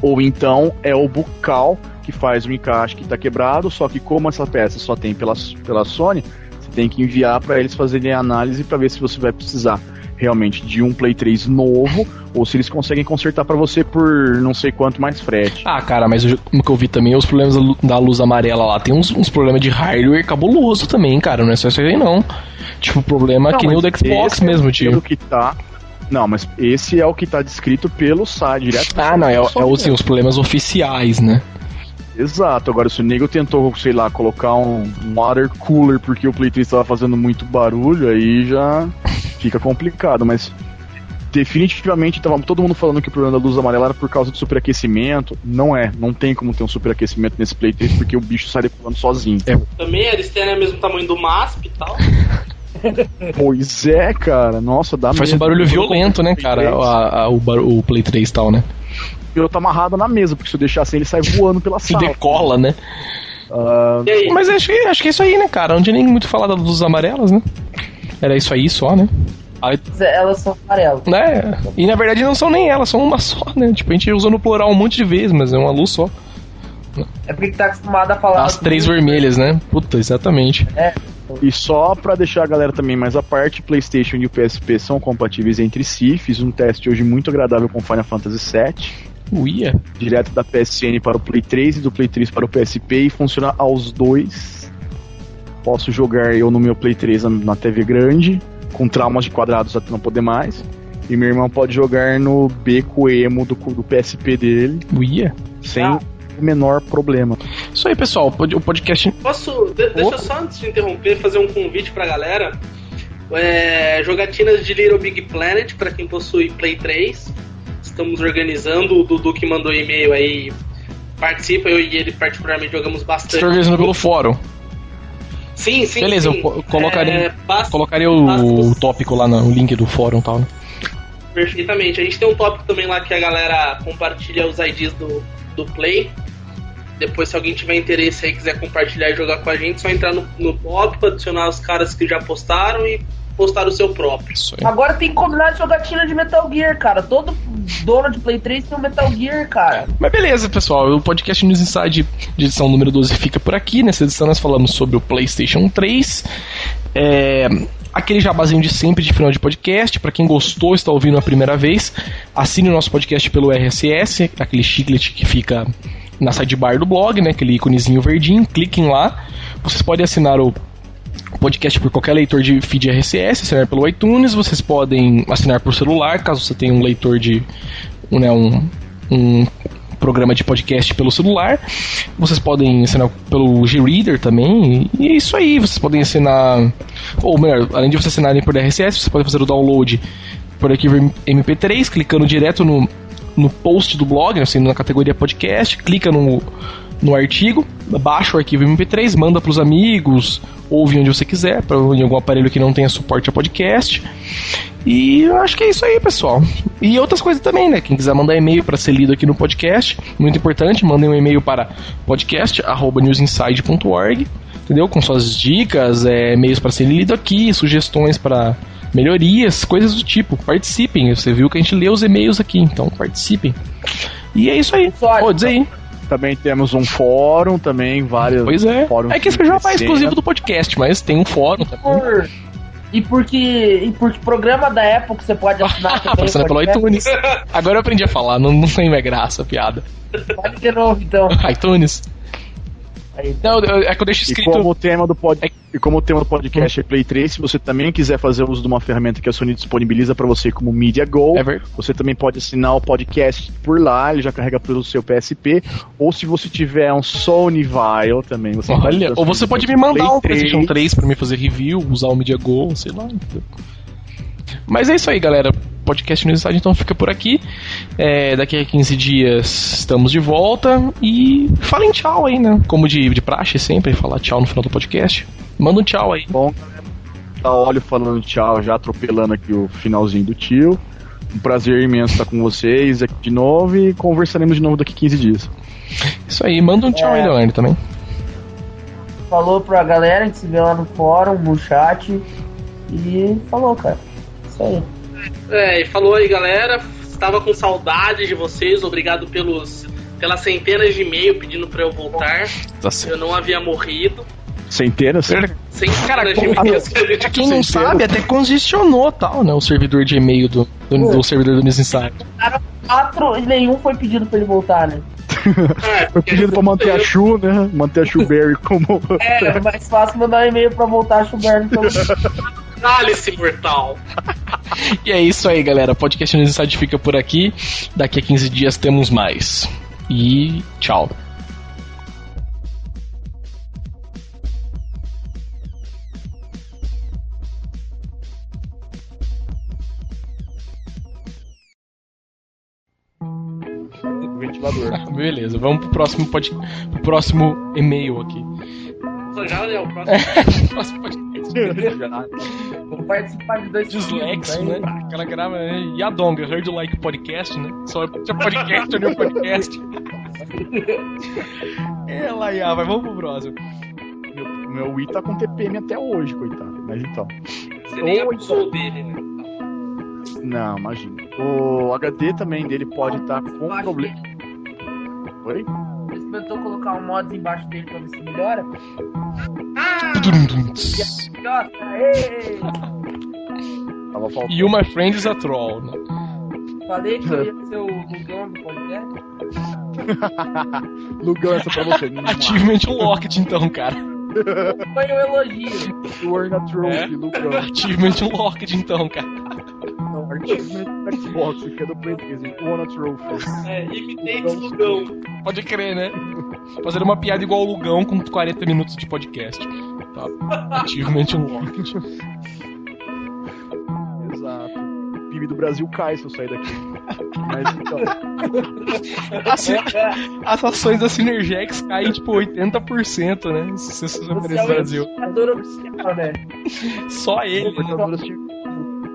Ou então é o bucal que faz o encaixe que está quebrado, só que como essa peça só tem pela, pela Sony, você tem que enviar para eles fazerem a análise para ver se você vai precisar realmente de um Play 3 novo ou se eles conseguem consertar para você por não sei quanto mais frete. Ah, cara, mas eu, como que eu vi também, os problemas da lu- da luz amarela lá, tem uns, uns problemas de hardware cabuloso também, cara, não é só isso aí não. Tipo, problema Não, que nem o do Xbox é mesmo, pelo tio. que tá. Não, mas esse é o que tá descrito pelo site, direto Ah, não, é, é os, assim, os problemas oficiais, né? Exato, agora se o nego tentou, sei lá, colocar um water cooler porque o Play 3 estava fazendo muito barulho, aí já fica complicado, mas definitivamente tava todo mundo falando que o problema da luz amarela era por causa do superaquecimento. Não é, não tem como ter um superaquecimento nesse Play 3 porque o bicho sai decolando sozinho. Também a externa é o mesmo tamanho do MASP e tal. Pois é, cara, nossa, dá Faz um barulho violento, né, cara, 3, a- a- o, o Play 3 e tal, né? Eu tá amarrado na mesa, porque se eu deixar assim ele sai voando pela Se sala. decola, né? Aí? Mas acho que, acho que é isso aí, né, cara? Não tinha nem muito falar das luzes amarelas, né? Era isso aí só, né? Aí, Elas são amarelas. né? E na verdade não são nem elas, são uma só, né? Tipo, a gente usou no plural um monte de vezes, mas é uma luz só. É porque tá acostumado a falar. As três vermelhas, né? Puta, exatamente. E só pra deixar a galera também mais à parte, PlayStation e o PSP são compatíveis entre si. Fiz um teste hoje muito agradável com Final Fantasy VII, Uia. direto da PSN para o Play 3 e do Play 3 para o PSP e funciona aos dois. Posso jogar eu no meu Play 3 na, TV grande, com traumas de quadrados até não poder mais. E meu irmão pode jogar no beco emo do, do PSP dele, Uia. sem Ah. o menor problema. Isso aí, pessoal. O pod- o podcast. Posso, de- deixa eu só antes de interromper, fazer um convite pra galera. É, jogatinas de Little Big Planet pra quem possui Play 3. Estamos organizando, o Dudu que mandou e-mail aí participa, eu e ele particularmente jogamos Você bastante. está organizando pelo fórum. Sim, sim. Beleza, sim. eu co- colocaria- É, basta- Colocaria basta o, você- tópico lá, no, o link do fórum e tal, né? Perfeitamente. A gente tem um tópico também lá que a galera compartilha os IDs do, do Play. Depois, se alguém tiver interesse aí, quiser compartilhar e jogar com a gente, é só entrar no, no tópico, adicionar os caras que já postaram e postar o seu próprio. Isso aí. Agora tem que combinar de jogatina de Metal Gear, cara. Todo dono de Play 3 tem um Metal Gear, cara. Mas beleza, pessoal. O podcast News Inside de edição número 12 fica por aqui. Nessa edição nós falamos sobre o PlayStation 3. É, aquele jabazinho de sempre de final de podcast. Para quem gostou, está ouvindo a primeira vez, assine o nosso podcast pelo RSS, aquele chiclete que fica na sidebar do blog, né? Aquele íconezinho verdinho. Cliquem lá. Vocês podem assinar o podcast por qualquer leitor de feed RSS, assinar pelo iTunes. Vocês podem assinar por celular, caso você tenha um leitor de. Né, um, um programa de podcast pelo celular. Vocês podem assinar pelo G-Reader também. E é isso aí. Vocês podem assinar. Ou melhor, além de vocês assinarem por RSS, vocês podem fazer o download por arquivo MP3, clicando direto no, no post do blog, assim, na categoria podcast, clica no, no artigo, baixa o arquivo MP3, manda pros amigos, ouve onde você quiser, pra, em algum aparelho que não tenha suporte a podcast. E eu acho que é isso aí, pessoal. E outras coisas também, né? Quem quiser mandar e-mail para ser lido aqui no podcast, muito importante, mandem um e-mail para podcast@newsinside.org, entendeu? Com suas dicas, é, e-mails para ser lido aqui, sugestões para melhorias, coisas do tipo. Participem. Você viu que a gente lê os e-mails aqui, então participem. E é isso aí. Só, Pô, diz aí. Também temos um fórum, também vários Pois é. fóruns. É que esse já vai de exclusivo do podcast, mas tem um fórum também. Por... E porque, e porque programa da Apple que você pode assinar também. Passando pelo podcast. iTunes. Agora eu aprendi a falar, não, não tem mais graça a piada. Pode de novo, então. iTunes. Eu- é que eu deixo E escrito. como, o tema do pod... É- e como o tema do podcast é Play 3, se você também quiser fazer uso de uma ferramenta que a Sony disponibiliza para você como Media Go, É verdade. você também pode assinar o podcast por lá, ele já carrega pelo seu PSP, ou se você tiver um Sony Vile também, você pode Olha, ou você pode me mandar Play um PlayStation 3 pra mim fazer review, usar o Media Go, sei lá. Mas é isso aí, galera. Podcast News Inside então fica por aqui. É, daqui a 15 dias estamos de volta. E falem tchau aí, né? Como de, de praxe sempre, falar tchau no final do podcast. Manda um tchau aí. Bom, tá óleo falando tchau, já atropelando aqui o finalzinho do tio. Um prazer imenso estar com vocês aqui de novo e conversaremos de novo daqui a 15 dias. Isso aí, manda um tchau É. aí, Leonardo, também. Falou pra galera, a gente se vê lá no fórum, no chat. E falou, cara. Isso aí. É, e falou aí, galera. Estava com saudade de vocês. Obrigado pelos, pelas centenas de e-mail pedindo pra eu voltar. Tá Eu não havia morrido. Centenas? Centenas Cara, de e-mails li. Quem não sabe, até congestionou tal, né? O servidor de e-mail do, do, do servidor do News Inside. Cara, quatro e nenhum foi pedido pra ele voltar, né? É, Foi pedindo pra manter a Chu, né? Manter a Chu Berry como. É, é mais fácil mandar um e-mail pra voltar a chugar então. Cálice mortal. E é isso aí, galera. Podcast News Inside fica por aqui. Daqui a 15 dias temos mais. E tchau. Ventilador. Beleza, vamos pro próximo, pod... pro próximo e-mail aqui. Já é o próximo. podcast. Vou participar de dois Dislexo, seguidos, né? Aquela grava. né? E a Donga, Heard You Like Podcast, né? Só tinha podcast no podcast. É, Laia, vai, vamos pro próximo. Meu, meu Wii tá com TPM até hoje, coitado. Mas então. Você nem abusou dele, né? Não, imagina. O HD também dele pode estar com Embaixo problema. Oi? Experimentou colocar um mods embaixo dele pra ver se melhora? Ah! Nossa, ê! Tava faltando. You, my friend, is a troll. Né? Falei que eu ia ser o Lugão do podcast. Lugão, essa pra você. Achievement Unlocked, então, cara. Foi um elogio. Turn a Trophy, É? Lugão. Achievement Unlocked, então, cara. Do Xbox, que é do Play 3. Won a Trophy. É, imitate Lugão. Pode crer, né? Fazer uma piada igual o Lugão com 40 minutos de podcast. Tá. Achievement Unlocked. Exato. O PIB do Brasil cai se eu sair daqui. Mas então. Assim, as ações da Synergex caem tipo 80%, né? Se você é o Brasil. indicador oficial, né? Só ele, né?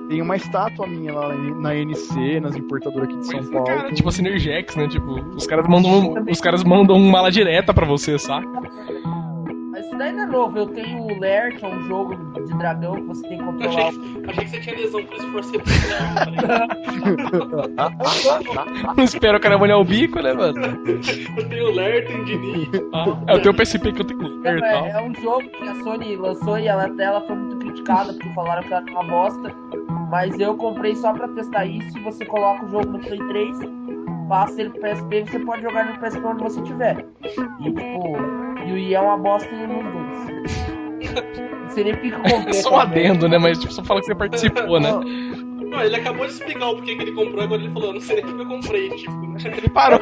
Tem uma estátua minha lá na NC, nas importadoras aqui de São é, Paulo. cara, tipo a Synergex, né? Tipo, os caras mandam, os caras mandam mala direta pra você, saca? Mas isso daí não é novo. Eu tenho o Lair, que é um jogo de dragão que você tem que Eu controlar. achei, achei que você tinha lesão, por isso forcei pro Léo. Não espera o cara molhar o bico, né, mano? Eu tenho o Ler, tenho o Dini. Ah, é o teu PSP que eu tenho que ler e tal. É, é um jogo que a Sony lançou e ela até ela foi muito criticada porque falaram que era uma bosta. Mas eu comprei só pra testar isso. E você coloca o jogo no Play 3, passa ele pro PSP e você pode jogar no PSP onde você tiver. E tipo, e o Wii é uma bosta nos dois. Não sei nem porque que eu comprei. É só um adendo, né? Mas tipo, só fala que você participou, né? Não, ele acabou de explicar o porquê que ele comprou, agora ele falou, eu não sei nem porque eu comprei, tipo, né? Ele parou,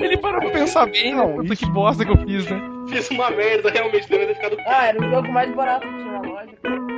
ele parou pra pensar bem, né? Não, Puta que bosta que eu fiz, né? Fiz uma merda, realmente, deveria ter ficado Ah, era o jogo mais barato que tinha na loja.